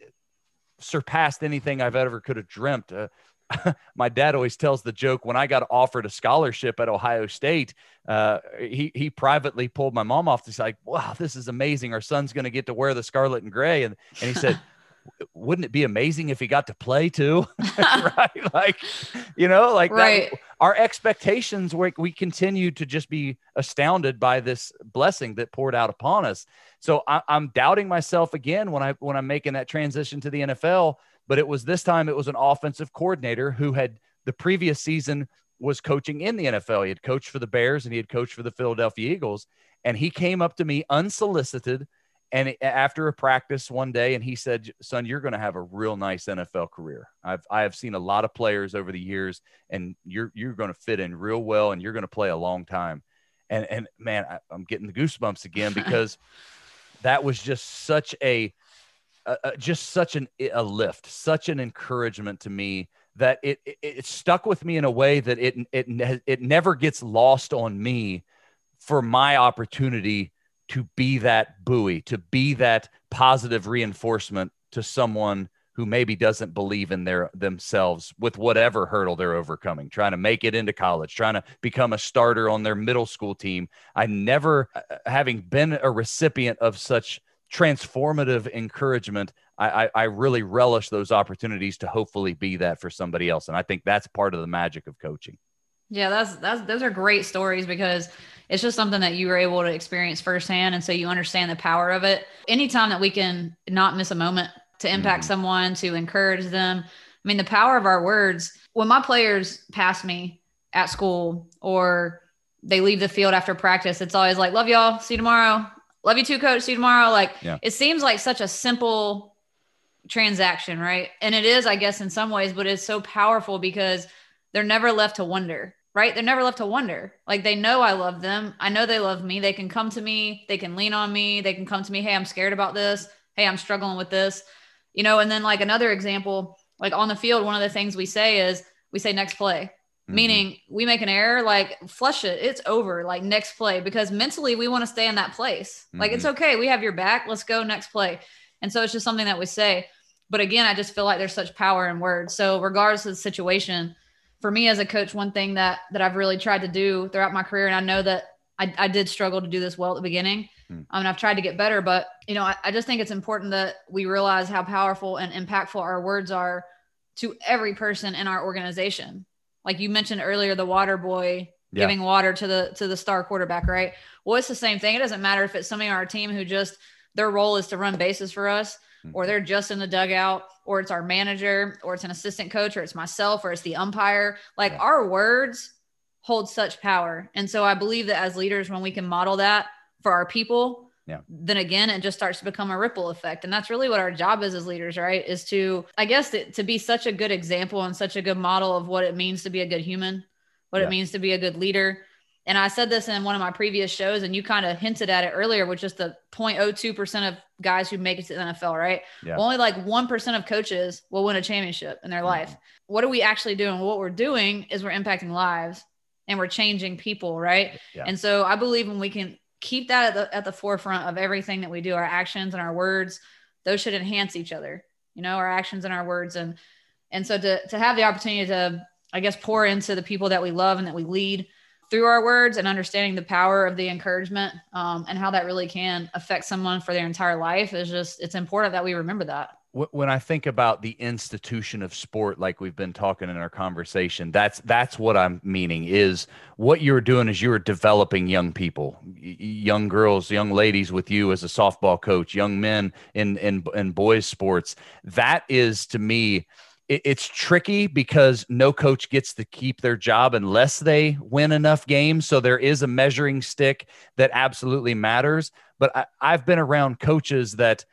surpassed anything I've ever could have dreamt. Uh, my dad always tells the joke when I got offered a scholarship at Ohio State, uh, he he privately pulled my mom off. He's like, "Wow, this is amazing. Our son's going to get to wear the scarlet and gray." And and he said, "Wouldn't it be amazing if he got to play too?" right? Like, you know, like right. That, our expectations we, we continue to just be astounded by this blessing that poured out upon us. So I, I'm doubting myself again when I when I'm making that transition to the NFL but it was this time it was an offensive coordinator who had the previous season was coaching in the NFL. He had coached for the Bears and he had coached for the Philadelphia Eagles. And he came up to me unsolicited and after a practice one day and he said son you're going to have a real nice nfl career i've i have seen a lot of players over the years and you're you're going to fit in real well and you're going to play a long time and and man I, i'm getting the goosebumps again because that was just such a uh, just such an a lift, such an encouragement to me that it, it, it stuck with me in a way that it it it never gets lost on me for my opportunity to be that buoy, to be that positive reinforcement to someone who maybe doesn't believe in their themselves with whatever hurdle they're overcoming, trying to make it into college, trying to become a starter on their middle school team. I never uh, having been a recipient of such transformative encouragement, I, I, I, really relish those opportunities to hopefully be that for somebody else. And I think that's part of the magic of coaching. Yeah, that's that's those are great stories because it's just something that you were able to experience firsthand. And so you understand the power of it. Anytime that we can not miss a moment to impact mm-hmm. someone, to encourage them. I mean, the power of our words. When my players pass me at school or they leave the field after practice, it's always like, love y'all, see you tomorrow love you too, coach. See you tomorrow. Like yeah. it seems like such a simple transaction, right? And it is, I guess, in some ways, but it's so powerful because they're never left to wonder, right? They're never left to wonder. Like they know I love them. I know they love me. They can come to me. They can lean on me. They can come to me. Hey, I'm scared about this. Hey, I'm struggling with this. You know, and then like another example, like on the field, one of the things we say is we say next play. Mm-hmm. Meaning we make an error, like flush it, it's over, like next play, because mentally we want to stay in that place. Mm-hmm. Like it's mm-hmm. okay, we have your back, let's go next play. And so it's just something that we say. But again, I just feel like there's such power in words. So regardless of the situation, for me as a coach, one thing that that I've really tried to do throughout my career, and I know that I, I did struggle to do this well at the beginning. Mm. I mean, I've tried to get better, but you know, I, I just think it's important that we realize how powerful and impactful our words are to every person in our organization like you mentioned earlier, the water boy yeah. giving water to the to the star quarterback, right? Well, it's the same thing. It doesn't matter if it's somebody on our team who just their role is to run bases for us, mm-hmm. or they're just in the dugout, or it's our manager, or it's an assistant coach, or it's myself, or it's the umpire. Like yeah. our words hold such power. And so I believe that as leaders, when we can model that for our people, yeah. then again it just starts to become a ripple effect and that's really what our job is as leaders right is to i guess to, to be such a good example and such a good model of what it means to be a good human what yeah. it means to be a good leader and i said this in one of my previous shows and you kind of hinted at it earlier with just the 0.02% of guys who make it to the nfl right yeah. only like 1% of coaches will win a championship in their mm-hmm. life what are we actually doing what we're doing is we're impacting lives and we're changing people right yeah. and so i believe when we can keep that at the, at the forefront of everything that we do our actions and our words those should enhance each other you know our actions and our words. And and so to, to have the opportunity to i guess pour into the people that we love and that we lead through our words and understanding the power of the encouragement um, and how that really can affect someone for their entire life is just it's important that we remember that when I think about the institution of sport, like we've been talking in our conversation, that's that's what I'm meaning. Is what you're doing is you're developing young people, young girls, young ladies with you as a softball coach, young men in in in boys sports. That is to me, it, it's tricky because no coach gets to keep their job unless they win enough games. So there is a measuring stick that absolutely matters. But I, I've been around coaches that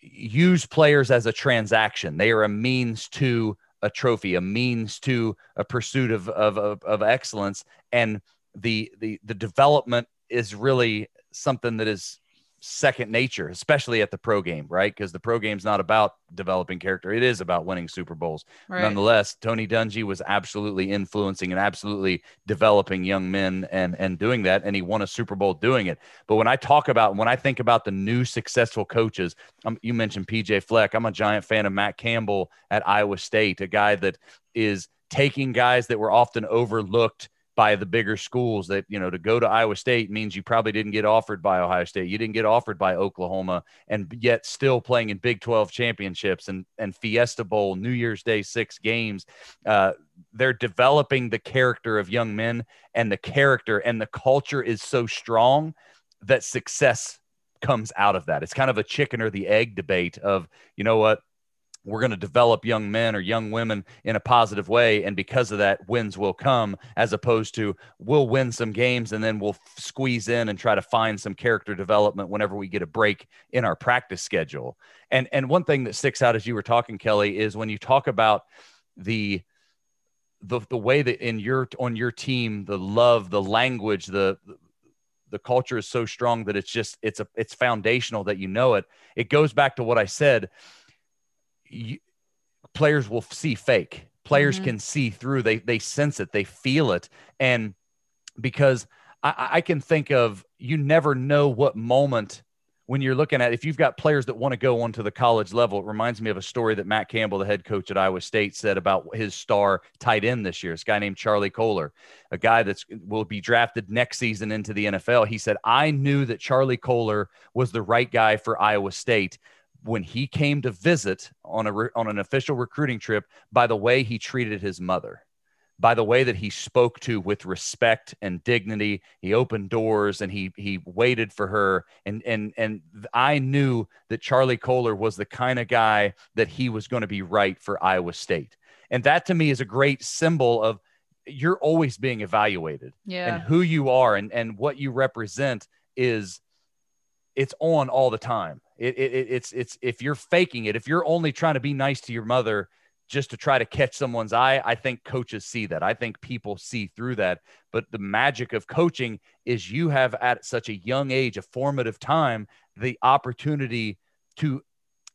use players as a transaction. They are a means to a trophy, a means to a pursuit of of, of, of excellence, and the the the development is really something that is second nature, especially at the pro game, right? Because the pro game's not about developing character; it is about winning Super Bowls. Right. Nonetheless, Tony Dungy was absolutely influencing and absolutely developing young men and and doing that, and he won a Super Bowl doing it. But when I talk about when I think about the new successful coaches, um, you mentioned PJ Fleck. I'm a giant fan of Matt Campbell at Iowa State, a guy that is taking guys that were often overlooked by the bigger schools that you know to go to Iowa State means you probably didn't get offered by Ohio State. You didn't get offered by Oklahoma and yet still playing in Big 12 championships and and Fiesta Bowl New Year's Day 6 games. Uh, they're developing the character of young men and the character and the culture is so strong that success comes out of that. It's kind of a chicken or the egg debate of you know what we're going to develop young men or young women in a positive way and because of that wins will come as opposed to we'll win some games and then we'll squeeze in and try to find some character development whenever we get a break in our practice schedule. And and one thing that sticks out as you were talking kelly is when you talk about the the, the way that in your on your team the love the language the the culture is so strong that it's just it's a it's foundational that you know it. It goes back to what i said you, players will see fake. Players mm-hmm. can see through. They they sense it. They feel it. And because I, I can think of you never know what moment when you're looking at if you've got players that want to go onto the college level, it reminds me of a story that Matt Campbell, the head coach at Iowa State, said about his star tight end this year. This guy named Charlie Kolar, a guy that's will be drafted next season into the NFL. He said, I knew that Charlie Kolar was the right guy for Iowa State when he came to visit on a on an official recruiting trip by the way he treated his mother by the way that he spoke to with respect and dignity. He opened doors and he he waited for her. And and and i knew that charlie kolar was the kind of guy that he was going to be right for iowa state. And that to me is a great symbol of you're always being evaluated. Yeah. and who you are and and what you represent is it's on all the time it, it, it's it's if you're faking it, if you're only trying to be nice to your mother just to try to catch someone's eye, I think coaches see that. I think people see through that. But the magic of coaching is you have at such a young age, a formative time, the opportunity to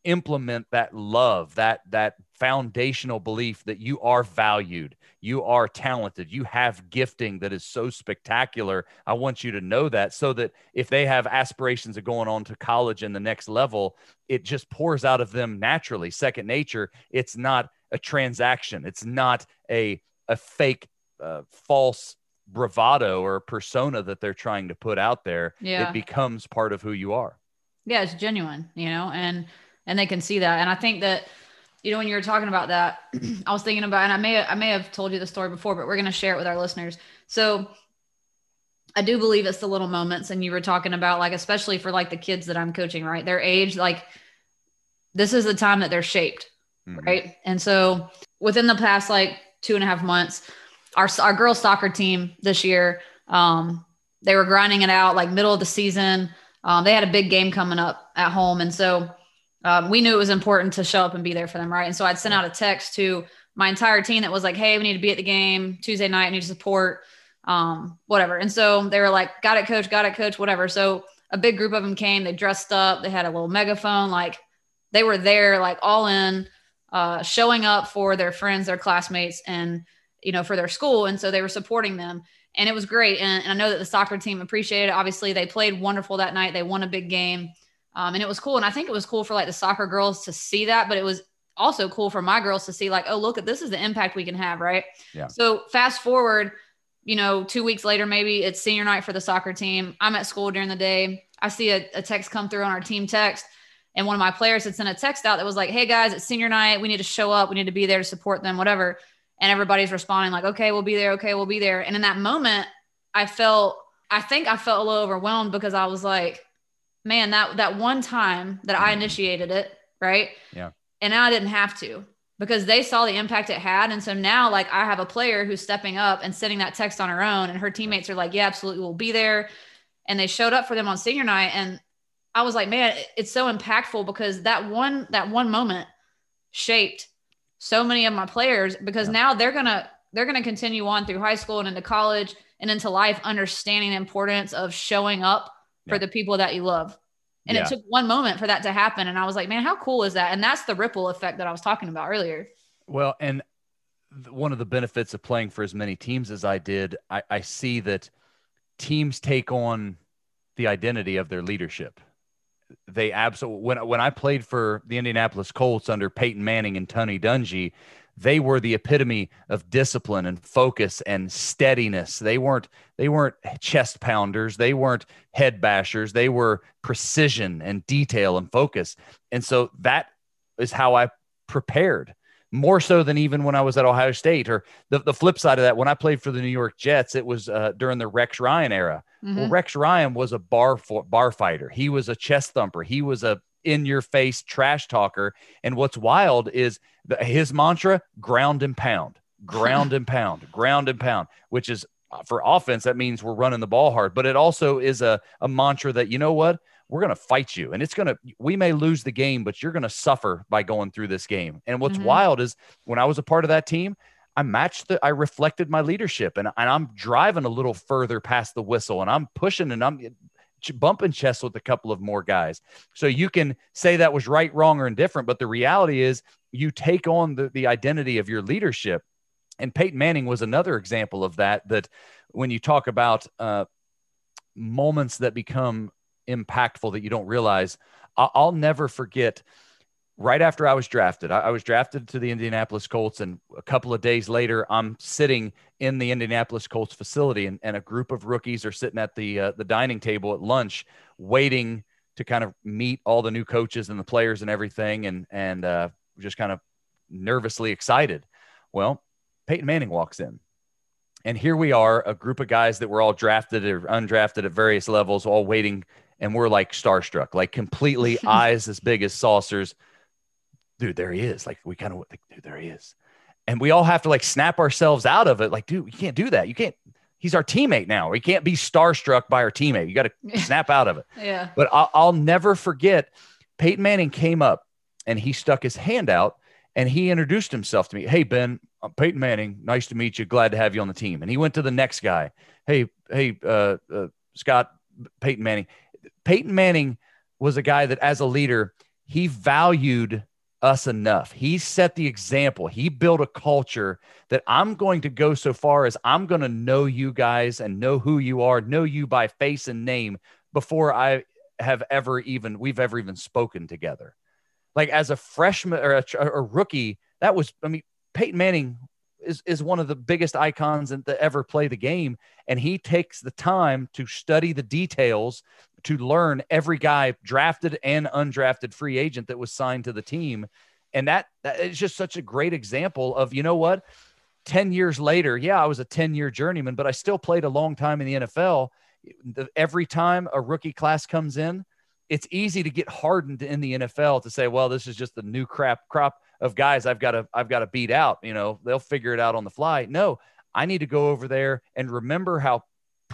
implement that love, that that foundational belief that you are valued, you are talented, you have gifting that is so spectacular. I want you to know that so that if they have aspirations of going on to college and the next level, it just pours out of them naturally. Second nature, it's not a transaction. It's not a a fake uh, false bravado or persona that they're trying to put out there. Yeah. It becomes part of who you are. Yeah, it's genuine, you know, and and they can see that. And I think that, you know, when you were talking about that, I was thinking about, and I may, I may have told you the story before, but we're going to share it with our listeners. So I do believe it's the little moments. And you were talking about like, especially for like the kids that I'm coaching, right? Their age, like this is the time that they're shaped. Mm-hmm. Right. And so within the past, like two and a half months, our, our girls soccer team this year, um, they were grinding it out like middle of the season. Um, they had a big game coming up at home. And so um, we knew it was important to show up and be there for them, right? And so I'd sent out a text to my entire team that was like, "Hey, we need to be at the game Tuesday night. I need support, um, whatever." And so they were like, "Got it, coach. Got it, coach. Whatever." So a big group of them came. They dressed up. They had a little megaphone. Like they were there, like all in, uh, showing up for their friends, their classmates, and you know for their school. And so they were supporting them, and it was great. And, and I know that the soccer team appreciated it. Obviously, they played wonderful that night. They won a big game. Um, and it was cool. And I think it was cool for like the soccer girls to see that, but it was also cool for my girls to see like, oh, look at this is the impact we can have. Right. Yeah. So fast forward, you know, two weeks later, maybe it's senior night for the soccer team. I'm at school during the day. I see a, a text come through on our team text. And one of my players had sent a text out that was like, Hey guys, it's senior night. We need to show up. We need to be there to support them, whatever. And everybody's responding like, okay, we'll be there. Okay. We'll be there. And in that moment, I felt, I think I felt a little overwhelmed because I was like, man, that that one time that I mm-hmm. initiated it, right? Yeah. And now I didn't have to because they saw the impact it had. And so now like I have a player who's stepping up and sending that text on her own and her teammates are like, yeah, absolutely. We'll be there. And they showed up for them on senior night. And I was like, man, it's so impactful because that one, that one moment shaped so many of my players because yeah. now they're to, they're going to continue on through high school and into college and into life, understanding the importance of showing up for the people that you love. And yeah. it took one moment for that to happen. And I was like, man, how cool is that? And that's the ripple effect that I was talking about earlier. Well, and one of the benefits of playing for as many teams as I did, I, I see that teams take on the identity of their leadership. They absolutely when when I played for the Indianapolis Colts under Peyton Manning and Tony Dungy, they were the epitome of discipline and focus and steadiness. They weren't they weren't chest pounders, they weren't head bashers, they were precision and detail and focus. And so that is how I prepared more so than even when I was at Ohio State. Or the, the flip side of that, when I played for the New York Jets, it was uh, during the Rex Ryan era. Mm-hmm. Well, Rex Ryan was a bar for, bar fighter. He was a chest thumper. He was a in your face trash talker. And what's wild is the, his mantra: ground and pound, ground and pound, ground and pound, which is uh, for offense. That means we're running the ball hard, but it also is a a mantra that you know what we're going to fight you and it's going to we may lose the game but you're going to suffer by going through this game and what's mm-hmm. wild is when i was a part of that team i matched the i reflected my leadership and, and i'm driving a little further past the whistle and i'm pushing and i'm bumping chests with a couple of more guys so you can say that was right wrong or indifferent but the reality is you take on the, the identity of your leadership and peyton manning was another example of that that when you talk about uh, moments that become impactful that you don't realize. I'll, never forget right after I was drafted, I, was drafted to the Indianapolis Colts, and a couple of days later, I'm sitting in the Indianapolis Colts facility, and, and a group of rookies are sitting at the uh, the dining table at lunch, waiting to kind of meet all the new coaches and the players and everything, and and uh, just kind of nervously excited. Well, Peyton Manning walks in. And here we are, a group of guys that were all drafted or undrafted at various levels, all waiting and we're like starstruck, like completely eyes as big as saucers. Dude, there he is. Like we kind of like, dude, there he is. And we all have to like snap ourselves out of it. Like, dude, you can't do that. You can't. He's our teammate now. We can't be starstruck by our teammate. You got to snap out of it. Yeah. But I'll, I'll never forget. Peyton Manning came up and he stuck his hand out and he introduced himself to me. Hey, Ben, I'm Peyton Manning. Nice to meet you. Glad to have you on the team. And he went to the next guy. Hey, hey, uh, uh, Scott, Peyton Manning. Peyton Manning was a guy that, as a leader, he valued us enough. He set the example. He built a culture that I'm going to go so far as I'm going to know you guys and know who you are, know you by face and name before I have ever even we've ever even spoken together. Like as a freshman or a, a rookie, that was I mean Peyton Manning is, is one of the biggest icons that ever play the game. And he takes the time to study the details to learn every guy drafted and undrafted free agent that was signed to the team. And that, that is just such a great example of, you know what? 10 years later, yeah, I was a 10 year journeyman, but I still played a long time in the NFL. Every time a rookie class comes in, it's easy to get hardened in the NFL to say, well, this is just the new crap crop of guys I've got to I've got to beat out. You know, they'll figure it out on the fly. No, I need to go over there and remember how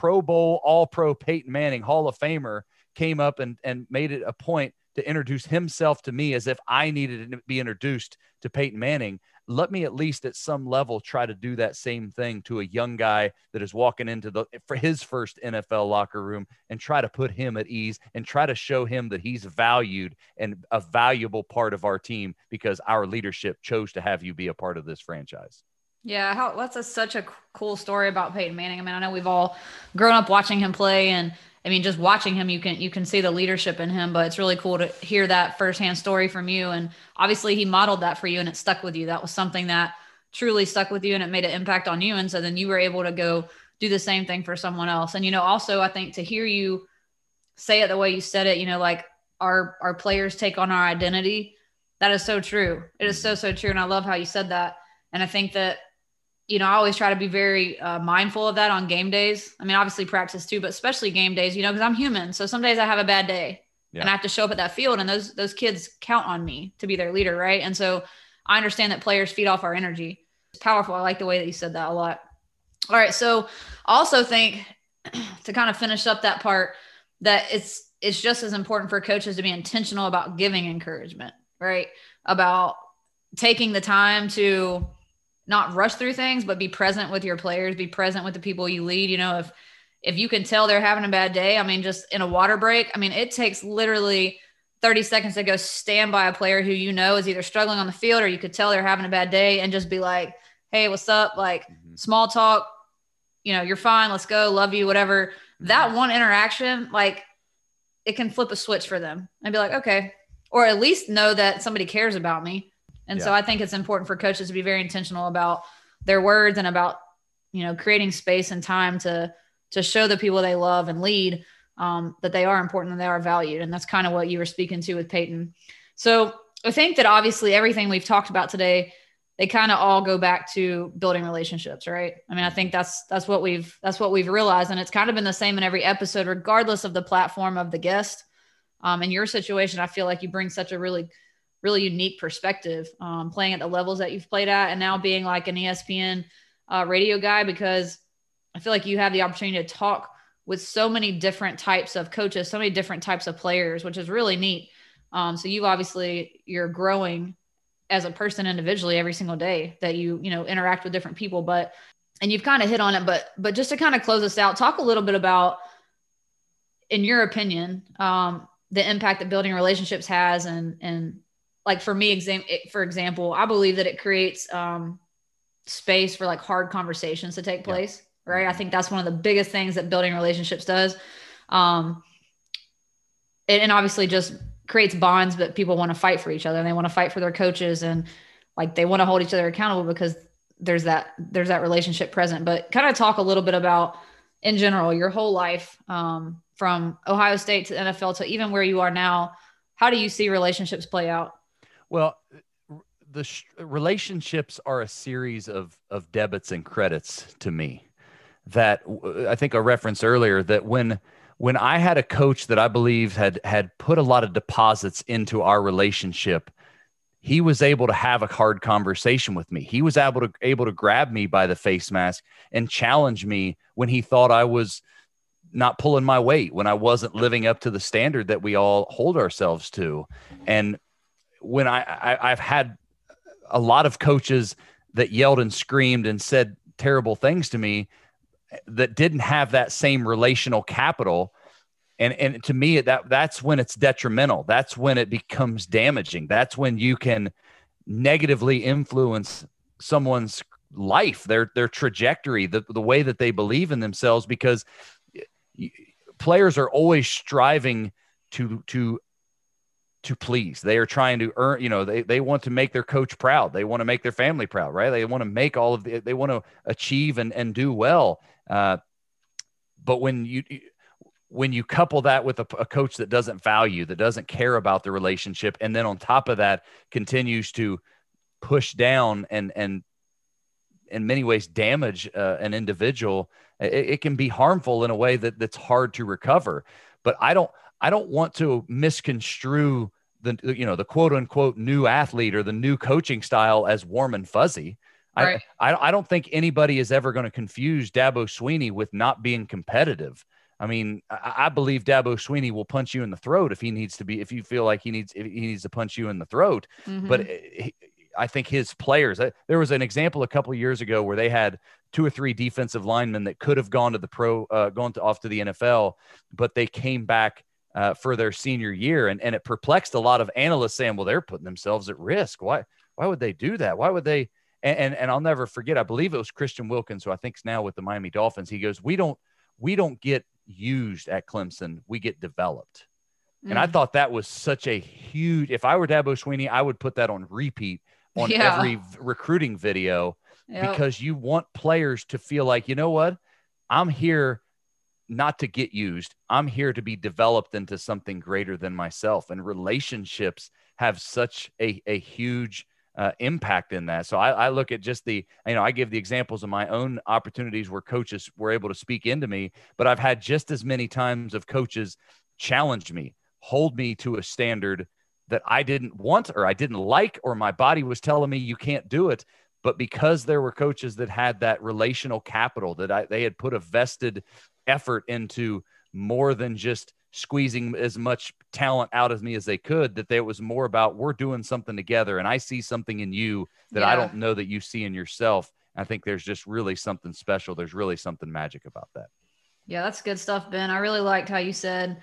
Pro Bowl, All Pro Peyton Manning, Hall of Famer, came up and and made it a point to introduce himself to me as if I needed to be introduced to Peyton Manning let me at least at some level try to do that same thing to a young guy that is walking into the for his first NFL locker room and try to put him at ease and try to show him that he's valued and a valuable part of our team because our leadership chose to have you be a part of this franchise. Yeah, how, that's a, such a cool story about Peyton Manning. I mean, I know we've all grown up watching him play and I mean, just watching him, you can you can see the leadership in him. But it's really cool to hear that firsthand story from you. And obviously, he modeled that for you, and it stuck with you. That was something that truly stuck with you, and it made an impact on you. And so then you were able to go do the same thing for someone else. And you know, also, I think to hear you say it the way you said it, you know, like our our players take on our identity. That is so true. It is so so true, and I love how you said that. And I think that you know, I always try to be very uh, mindful of that on game days. I mean, obviously practice too, but especially game days, you know, because I'm human. So some days I have a bad day yeah. and I have to show up at that field and those those kids count on me to be their leader, right? And so I understand that players feed off our energy. It's powerful. I like the way that you said that a lot. All right, so I also think to kind of finish up that part that it's it's just as important for coaches to be intentional about giving encouragement, right? About taking the time to not rush through things, but be present with your players, be present with the people you lead. You know, if if you can tell they're having a bad day, I mean, just in a water break, I mean, it takes literally 30 seconds to go stand by a player who you know is either struggling on the field or you could tell they're having a bad day and just be like, hey, what's up? Like mm-hmm. small talk, you know, you're fine, let's go, love you, whatever. Mm-hmm. That one interaction, like it can flip a switch for them and be like, okay, or at least know that somebody cares about me. And yeah. so I think it's important for coaches to be very intentional about their words and about, you know, creating space and time to to show the people they love and lead um, that they are important and they are valued. And that's kind of what you were speaking to with Peyton. So I think that obviously everything we've talked about today, they kind of all go back to building relationships, right? I mean, I think that's that's what we've that's what we've realized, and it's kind of been the same in every episode, regardless of the platform of the guest. Um, in your situation, I feel like you bring such a really really unique perspective, um, playing at the levels that you've played at, and now being like an ESPN uh, radio guy because I feel like you have the opportunity to talk with so many different types of coaches, so many different types of players, which is really neat. Um, so you obviously you're growing as a person individually every single day that you you know interact with different people, but and you've kind of hit on it, but but just to kind of close us out, talk a little bit about, in your opinion, um, the impact that building relationships has, and and like for me, exam for example, I believe that it creates um, space for like hard conversations to take place. Yeah right? I think that's one of the biggest things that building relationships does. Um, and, and obviously just creates bonds, but people want to fight for each other and they want to fight for their coaches and like they want to hold each other accountable because there's that there's that relationship present. But kind of talk a little bit about in general your whole life um, from Ohio State to NFL to even where you are now. How do you see relationships play out? Well, the sh- relationships are a series of of debits and credits to me that I think I referenced earlier that when when I had a coach that I believe had had put a lot of deposits into our relationship, he was able to have a hard conversation with me. He was able to able to grab me by the face mask and challenge me when he thought I was not pulling my weight, when I wasn't living up to the standard that we all hold ourselves to. And when I, I I've had a lot of coaches that yelled and screamed and said terrible things to me that didn't have that same relational capital. And and to me that that's when it's detrimental. That's when it becomes damaging. That's when you can negatively influence someone's life their their trajectory the, the way that they believe in themselves because players are always striving to to to please. They are trying to earn you know they, they want to make their coach proud. They want to make their family proud right? They want to make all of the they want to achieve and, and do well. Uh, but when you when you couple that with a, a, coach that doesn't value, that doesn't care about the relationship, and then on top of that continues to push down and and in many ways damage uh, an individual, it, it, can be harmful in a way that that's hard to recover. But I don't I don't want to misconstrue the you know the quote unquote new athlete or the new coaching style as warm and fuzzy. Right. I, I, I don't think anybody is ever going to confuse Dabo Swinney with not being competitive. I mean, I, I, believe Dabo Swinney will punch you in the throat if he needs to be, if you feel like he needs, if he needs to punch you in the throat. Mm-hmm. But he, I think his players, uh, there was an example a couple of years ago where they had two or three defensive linemen that could have gone to the pro, uh, gone to, off to the NFL, but they came back uh, for their senior year. And, and it perplexed a lot of analysts saying, well, they're putting themselves at risk. Why, why would they do that? Why would they, and, and, and I'll never forget. I believe it was Christian Wilkins, who I think is now with the Miami Dolphins. He goes, "We don't we don't get used at Clemson. We get developed." Mm. And I mm. thought that was such a huge. If I were Dabo Swinney, I would put that on repeat on yeah. every recruiting video yep. because you want players to feel like, you know what, I'm here not to get used. I'm here to be developed into something greater than myself. And relationships have such a, a huge uh, impact in that. So I, I, look at just the, you know, I give the examples of my own opportunities where coaches were able to speak into me, but I've had just as many times of coaches challenge me, hold me to a standard that I didn't want or I didn't like, or my body was telling me you can't do it. But because there were coaches that had that relational capital that I, they had put a vested effort into more than just squeezing as much talent out of me as they could that there was more about we're doing something together and i see something in you that yeah. i don't know that you see in yourself i think there's just really something special there's really something magic about that Yeah, that's good stuff, Ben. I really liked how you said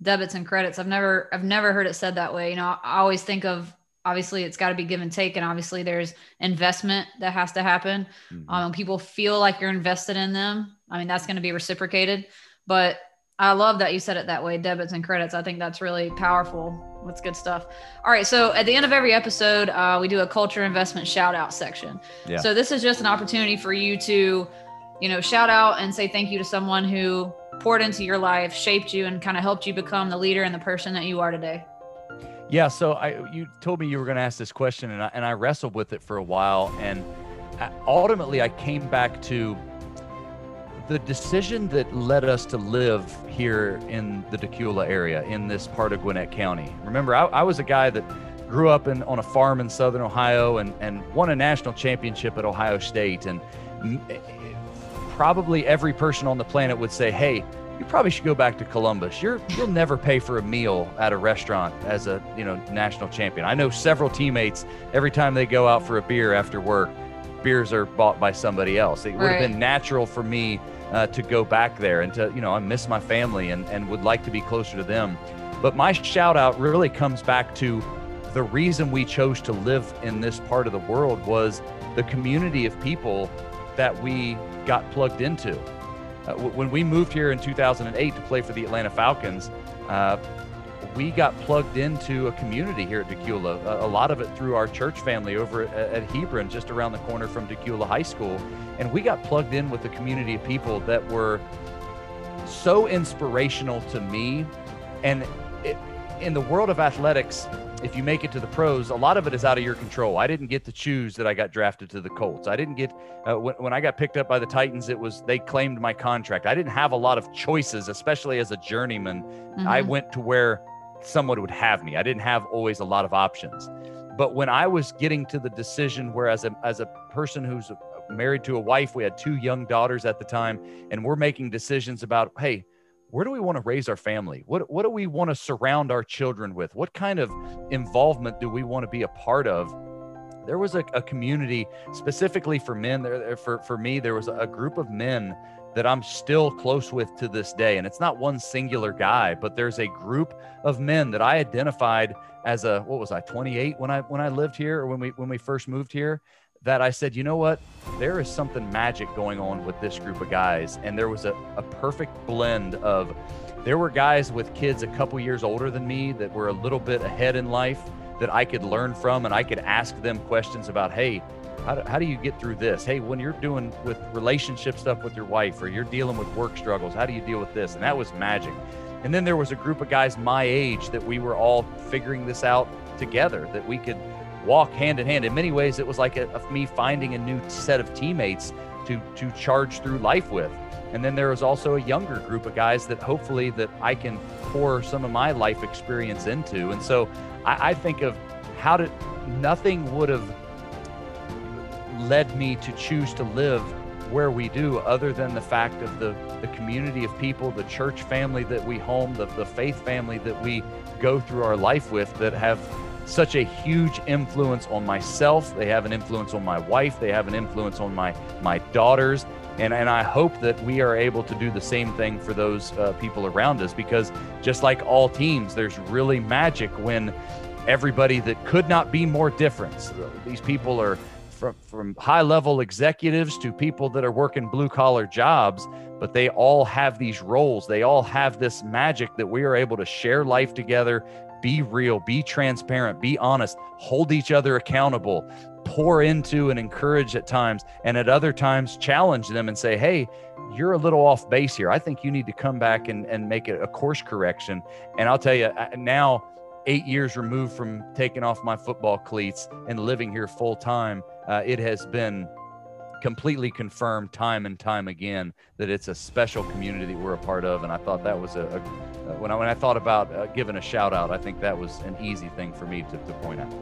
debits and credits. I've never I've never heard it said that way. You know, I always think of obviously it's got to be give and take and obviously there's investment that has to happen mm-hmm. um, people feel like you're invested in them i mean that's going to be reciprocated but i love that you said it that way debits and credits. I think that's really powerful. That's good stuff. All right so at the end of every episode uh, we do a culture investment shout out section. Yeah. so this is just an opportunity for you to you know shout out and say thank you to someone who poured into your life shaped you and kind of helped you become the leader and the person that you are today. Yeah, so I you told me you were going to ask this question, and I, and I wrestled with it for a while, and ultimately I came back to the decision that led us to live here in the Dacula area, in this part of Gwinnett County. Remember, I, I was a guy that grew up in on a farm in southern Ohio and and won a national championship at Ohio State, and eh, probably every person on the planet would say, "Hey." you probably should go back to Columbus. You're you'll never pay for a meal at a restaurant as a you know national champion. I know several teammates every time they go out for a beer after work, beers are bought by somebody else. It would have been natural for me uh, to go back there and to you know I miss my family and and would like to be closer to them. But my shout out really comes back to the reason we chose to live in this part of the world was the community of people that we got plugged into uh, when we moved here in 2008 to play for the Atlanta Falcons, uh, we got plugged into a community here at Dacula. A, a lot of it through our church family over at, at, Hebron, just around the corner from Dacula High School. And we got plugged in with a community of people that were so inspirational to me. And it, in the world of athletics, if you make it to the pros, a lot of it is out of your control. I didn't get to choose that I got drafted to the Colts. I didn't get uh, when, when I got picked up by the Titans. It was they claimed my contract. I didn't have a lot of choices, especially as a journeyman. Mm-hmm. I went to where someone would have me. I didn't have always a lot of options. But when I was getting to the decision, where as a as a person who's married to a wife, we had two young daughters at the time, and we're making decisions about, hey where do we want to raise our family? What what do we want to surround our children with? What kind of involvement do we want to be a part of? There was a, a community specifically for men. There for for me, there was a group of men that I'm still close with to this day. And it's not one singular guy, but there's a group of men that I identified as a what was I 28 when I when I lived here or when we when we first moved here that I said, you know what? There is something magic going on with this group of guys. And there was a, a perfect blend of, there were guys with kids a couple years older than me that were a little bit ahead in life that I could learn from and I could ask them questions about, hey, how do, how do you get through this? Hey, when you're doing with relationship stuff with your wife or you're dealing with work struggles, how do you deal with this? And that was magic. And then there was a group of guys my age that we were all figuring this out together, that we could walk hand in hand. In many ways, it was like a, a, me finding a new set of teammates to to charge through life with. And then there was also a younger group of guys that hopefully that I can pour some of my life experience into. And so I, I think of how did nothing would have led me to choose to live where we do other than the fact of the, the community of people, the church family that we home, the, the faith family that we go through our life with that have such a huge influence on myself. They have an influence on my wife. They have an influence on my my daughters. And, and I hope that we are able to do the same thing for those uh, people around us because just like all teams, there's really magic when everybody that could not be more different. These people are from, from high level executives to people that are working blue collar jobs, but they all have these roles. They all have this magic that we are able to share life together, be real, be transparent, be honest, hold each other accountable, pour into and encourage at times, and at other times challenge them and say, hey, you're a little off base here. I think you need to come back and, and make a, course correction. And I'll tell you now, eight years removed from taking off my football cleats and living here full time, uh, it has been completely confirmed time and time again that it's a special community that we're a part of. And I thought that was a, a uh, when I when I thought about uh, giving a shout out, I think that was an easy thing for me to, to point out.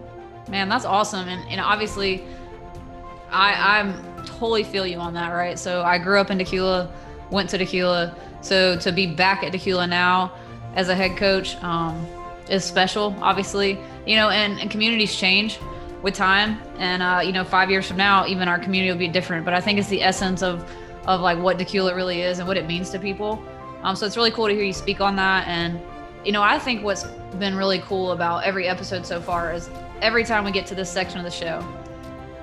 Man, that's awesome, and and obviously, I I'm totally feel you on that, right? So I grew up in Dacula, went to Dacula, so to be back at Dacula now as a head coach um, is special, obviously, you know, and, and communities change with time, and uh, you know, five years from now, even our community will be different. But I think it's the essence of of like what Dacula really is and what it means to people. Um, so it's really cool to hear you speak on that. And you know, I think what's been really cool about every episode so far is every time we get to this section of the show,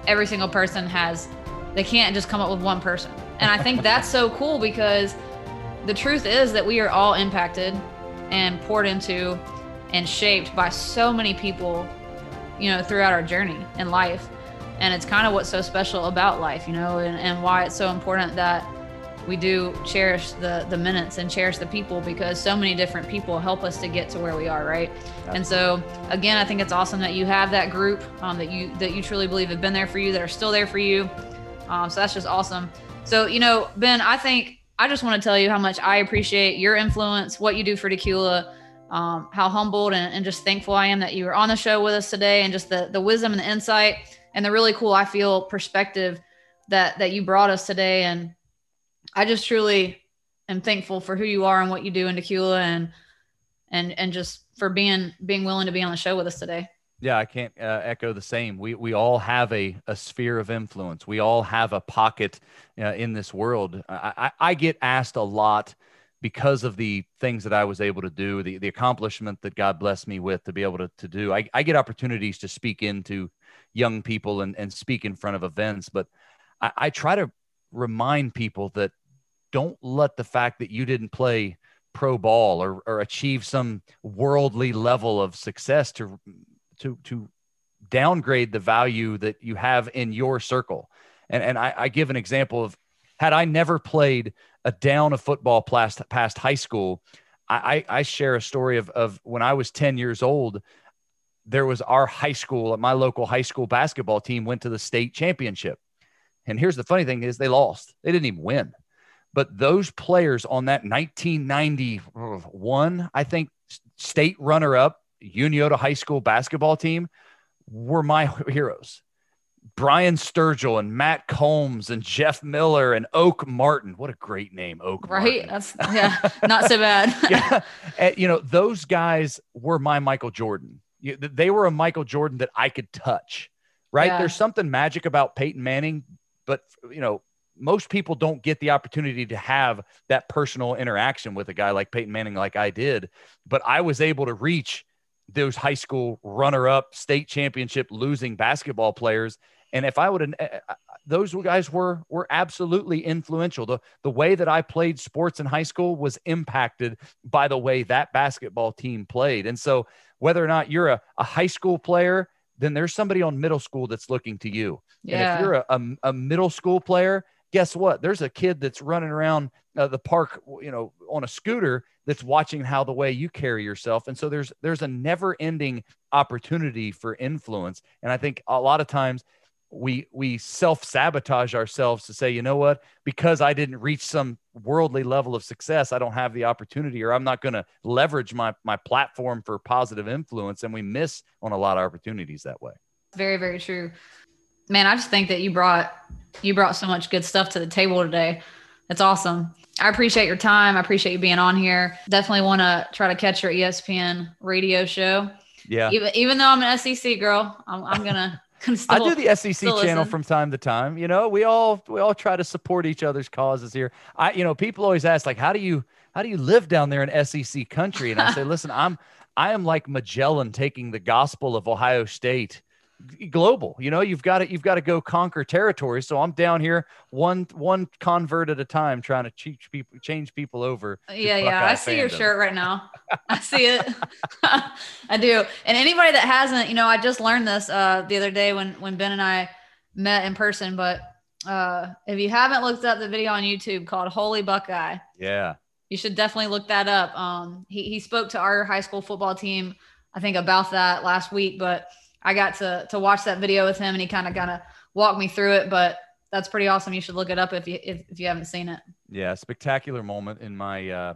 every single person has they can't just come up with one person. And I think that's so cool because the truth is that we are all impacted and poured into and shaped by so many people, you know, throughout our journey in life. And it's kind of what's so special about life, you know, and, and why it's so important that we do cherish the the minutes and cherish the people because so many different people help us to get to where we are right Absolutely. and so again i think it's awesome that you have that group um, that you that you truly believe have been there for you that are still there for you um, so that's just awesome so you know ben i think i just want to tell you how much i appreciate your influence what you do for Dacula um, how humbled and, and just thankful i am that you were on the show with us today and just the the wisdom and the insight and the really cool i feel perspective that that you brought us today and I just truly am thankful for who you are and what you do in Dacula and and and just for being being willing to be on the show with us today. Yeah, I can't uh, echo the same. We we all have a, a sphere of influence. We all have a pocket uh, in this world. I, I, I get asked a lot because of the things that I was able to do, the, the accomplishment that God blessed me with to be able to, to do. I, I get opportunities to speak into young people and, and speak in front of events, but I, I try to remind people that don't let the fact that you didn't play pro ball or, or achieve some worldly level of success to to to downgrade the value that you have in your circle. And and I, I give an example of had I never played a down of football past past high school, I, I share a story of of when I was 10 years old. There was our high school, at my local high school basketball team went to the state championship. And here's the funny thing is they lost. They didn't even win. But those players on that 1991, I think, state runner up Unioto High School basketball team were my heroes. Brian Sturgill and Matt Combs and Jeff Miller and Oak Martin. What a great name, Oak. Right. Martin. That's yeah, not so bad. yeah. And, you know, those guys were my Michael Jordan. They were a Michael Jordan that I could touch. Right. Yeah. There's something magic about Peyton Manning, but you know, most people don't get the opportunity to have that personal interaction with a guy like Peyton Manning, like I did. But I was able to reach those high school runner up state championship losing basketball players. And if I would have, eh, eh, those guys were were absolutely influential. The the way that I played sports in high school was impacted by the way that basketball team played. And so whether or not you're a, a high school player, then there's somebody on middle school that's looking to you. Yeah. And if you're a, a, a middle school player guess what? There's a kid that's running around uh, the park, you know, on a scooter that's watching how the way you carry yourself. And so there's there's a never-ending opportunity for influence. And I think a lot of times we we self-sabotage ourselves to say, you know what, because I didn't reach some worldly level of success, I don't have the opportunity or I'm not going to leverage my my platform for positive influence and we miss on a lot of opportunities that way. Very very true man, I just think that you brought you brought so much good stuff to the table today. That's awesome. I appreciate your time. I appreciate you being on here. Definitely want to try to catch your ESPN radio show. Yeah. Even, even though I'm an SEC girl, I'm, I'm gonna. I do the SEC channel from time to time. You know, we all we all try to support each other's causes here. I, you know, people always ask like, how do you how do you live down there in SEC country? And I say, listen, I'm I am like Magellan taking the gospel of Ohio State global you know you've got to you've got to go conquer territory. So i'm down here one one convert at a time trying to teach people change people over yeah yeah i see fandom. your shirt right now. I see it. I do. And anybody that hasn't you know i just learned this uh the other day when when ben and i met in person but uh if you haven't looked up the video on youtube called holy buckeye yeah. you should definitely look that up. Um he, he spoke to our high school football team i think about that last week but I got to to watch that video with him, and he kind of kind of walked me through it. But that's pretty awesome. You should look it up if you if, if you haven't seen it. Yeah, spectacular moment in my uh,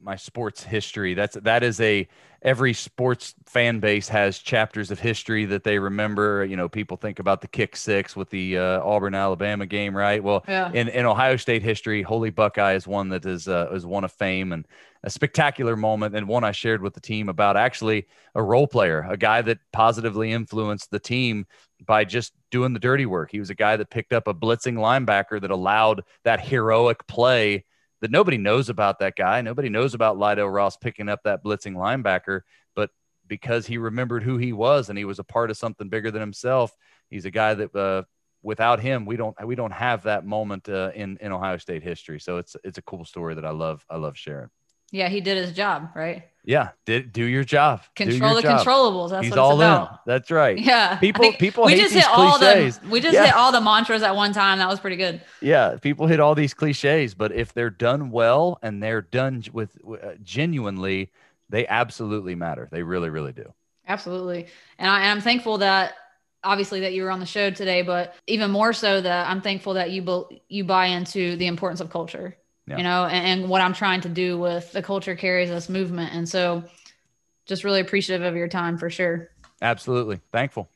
my sports history. That's that is a every sports fan base has chapters of history that they remember. You know, people think about the kick six with the uh, Auburn Alabama game, right? Well, yeah. in, in Ohio State history, Holy Buckeye is one that is uh, is one of fame and a spectacular moment and one I shared with the team about actually a role player, a guy that positively influenced the team by just doing the dirty work. He was a guy that picked up a blitzing linebacker that allowed that heroic play that nobody knows about that guy. Nobody knows about Lydell Ross picking up that blitzing linebacker, but because he remembered who he was and he was a part of something bigger than himself, he's a guy that uh, without him we don't we don't have that moment uh, in in Ohio State history. So it's it's a cool story that I love I love sharing. Yeah, he did his job, right? Yeah, did do your job. Control your the job. controllables. That's He's what all about. in. That's right. Yeah. People people we just hit all cliches. the we just Yeah. hit all the mantras at one time. That was pretty good. Yeah, people hit all these cliches, but if they're done well and they're done with uh, genuinely, they absolutely matter. They really, really do. Absolutely. And, I, and I'm thankful that obviously that you were on the show today, but even more so that I'm thankful that you bu- you buy into the importance of culture. Yeah. You know, and, and what I'm trying to do with the culture carries us movement. And so just really appreciative of your time for sure. Absolutely. Thankful.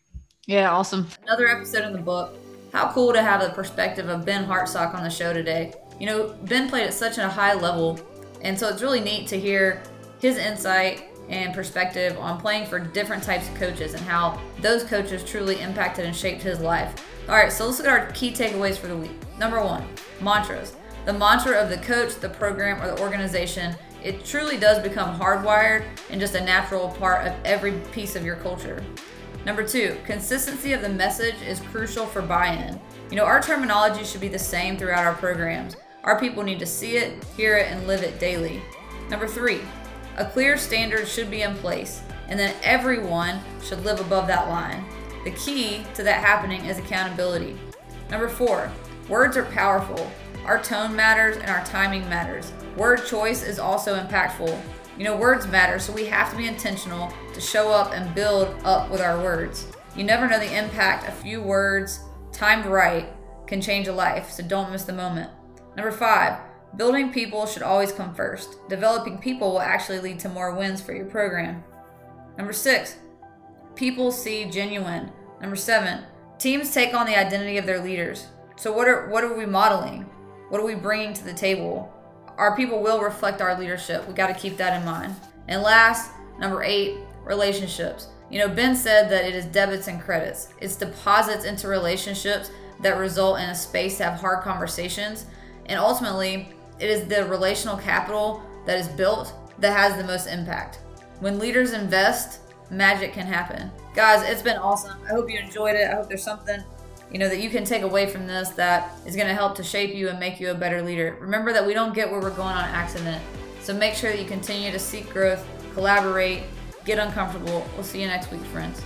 Yeah, awesome. Another episode in the book. How cool to have the perspective of Ben Hartsock on the show today. You know, Ben played at such a high level, and so it's really neat to hear his insight and perspective on playing for different types of coaches and how those coaches truly impacted and shaped his life. All right, so let's look at our key takeaways for the week. Number one, mantras. The mantra of the coach, the program, or the organization, it truly does become hardwired and just a natural part of every piece of your culture. Number two, consistency of the message is crucial for buy in. You know, our terminology should be the same throughout our programs. Our people need to see it, hear it, and live it daily. Number three, a clear standard should be in place, and then everyone should live above that line. The key to that happening is accountability. Number four, words are powerful. Our tone matters and our timing matters. Word choice is also impactful. You know, words matter, so we have to be intentional to show up and build up with our words. You never know the impact a few words, timed right, can change a life, so don't miss the moment. Number five, building people should always come first. Developing people will actually lead to more wins for your program. Number six, people see genuine. Number seven, teams take on the identity of their leaders. So what are what are we modeling? What are we bringing to the table? Our people will reflect our leadership. We got to keep that in mind. And last, number eight, relationships. You know, Ben said that it is debits and credits. It's deposits into relationships that result in a space to have hard conversations. And ultimately, it is the relational capital that is built that has the most impact. When leaders invest, magic can happen. Guys, it's been awesome. I hope you enjoyed it. I hope there's something you know that you can take away from this that is going to help to shape you and make you a better leader. Remember that we don't get where we're going on accident. So make sure that you continue to seek growth, collaborate, get uncomfortable. We'll see you next week, friends.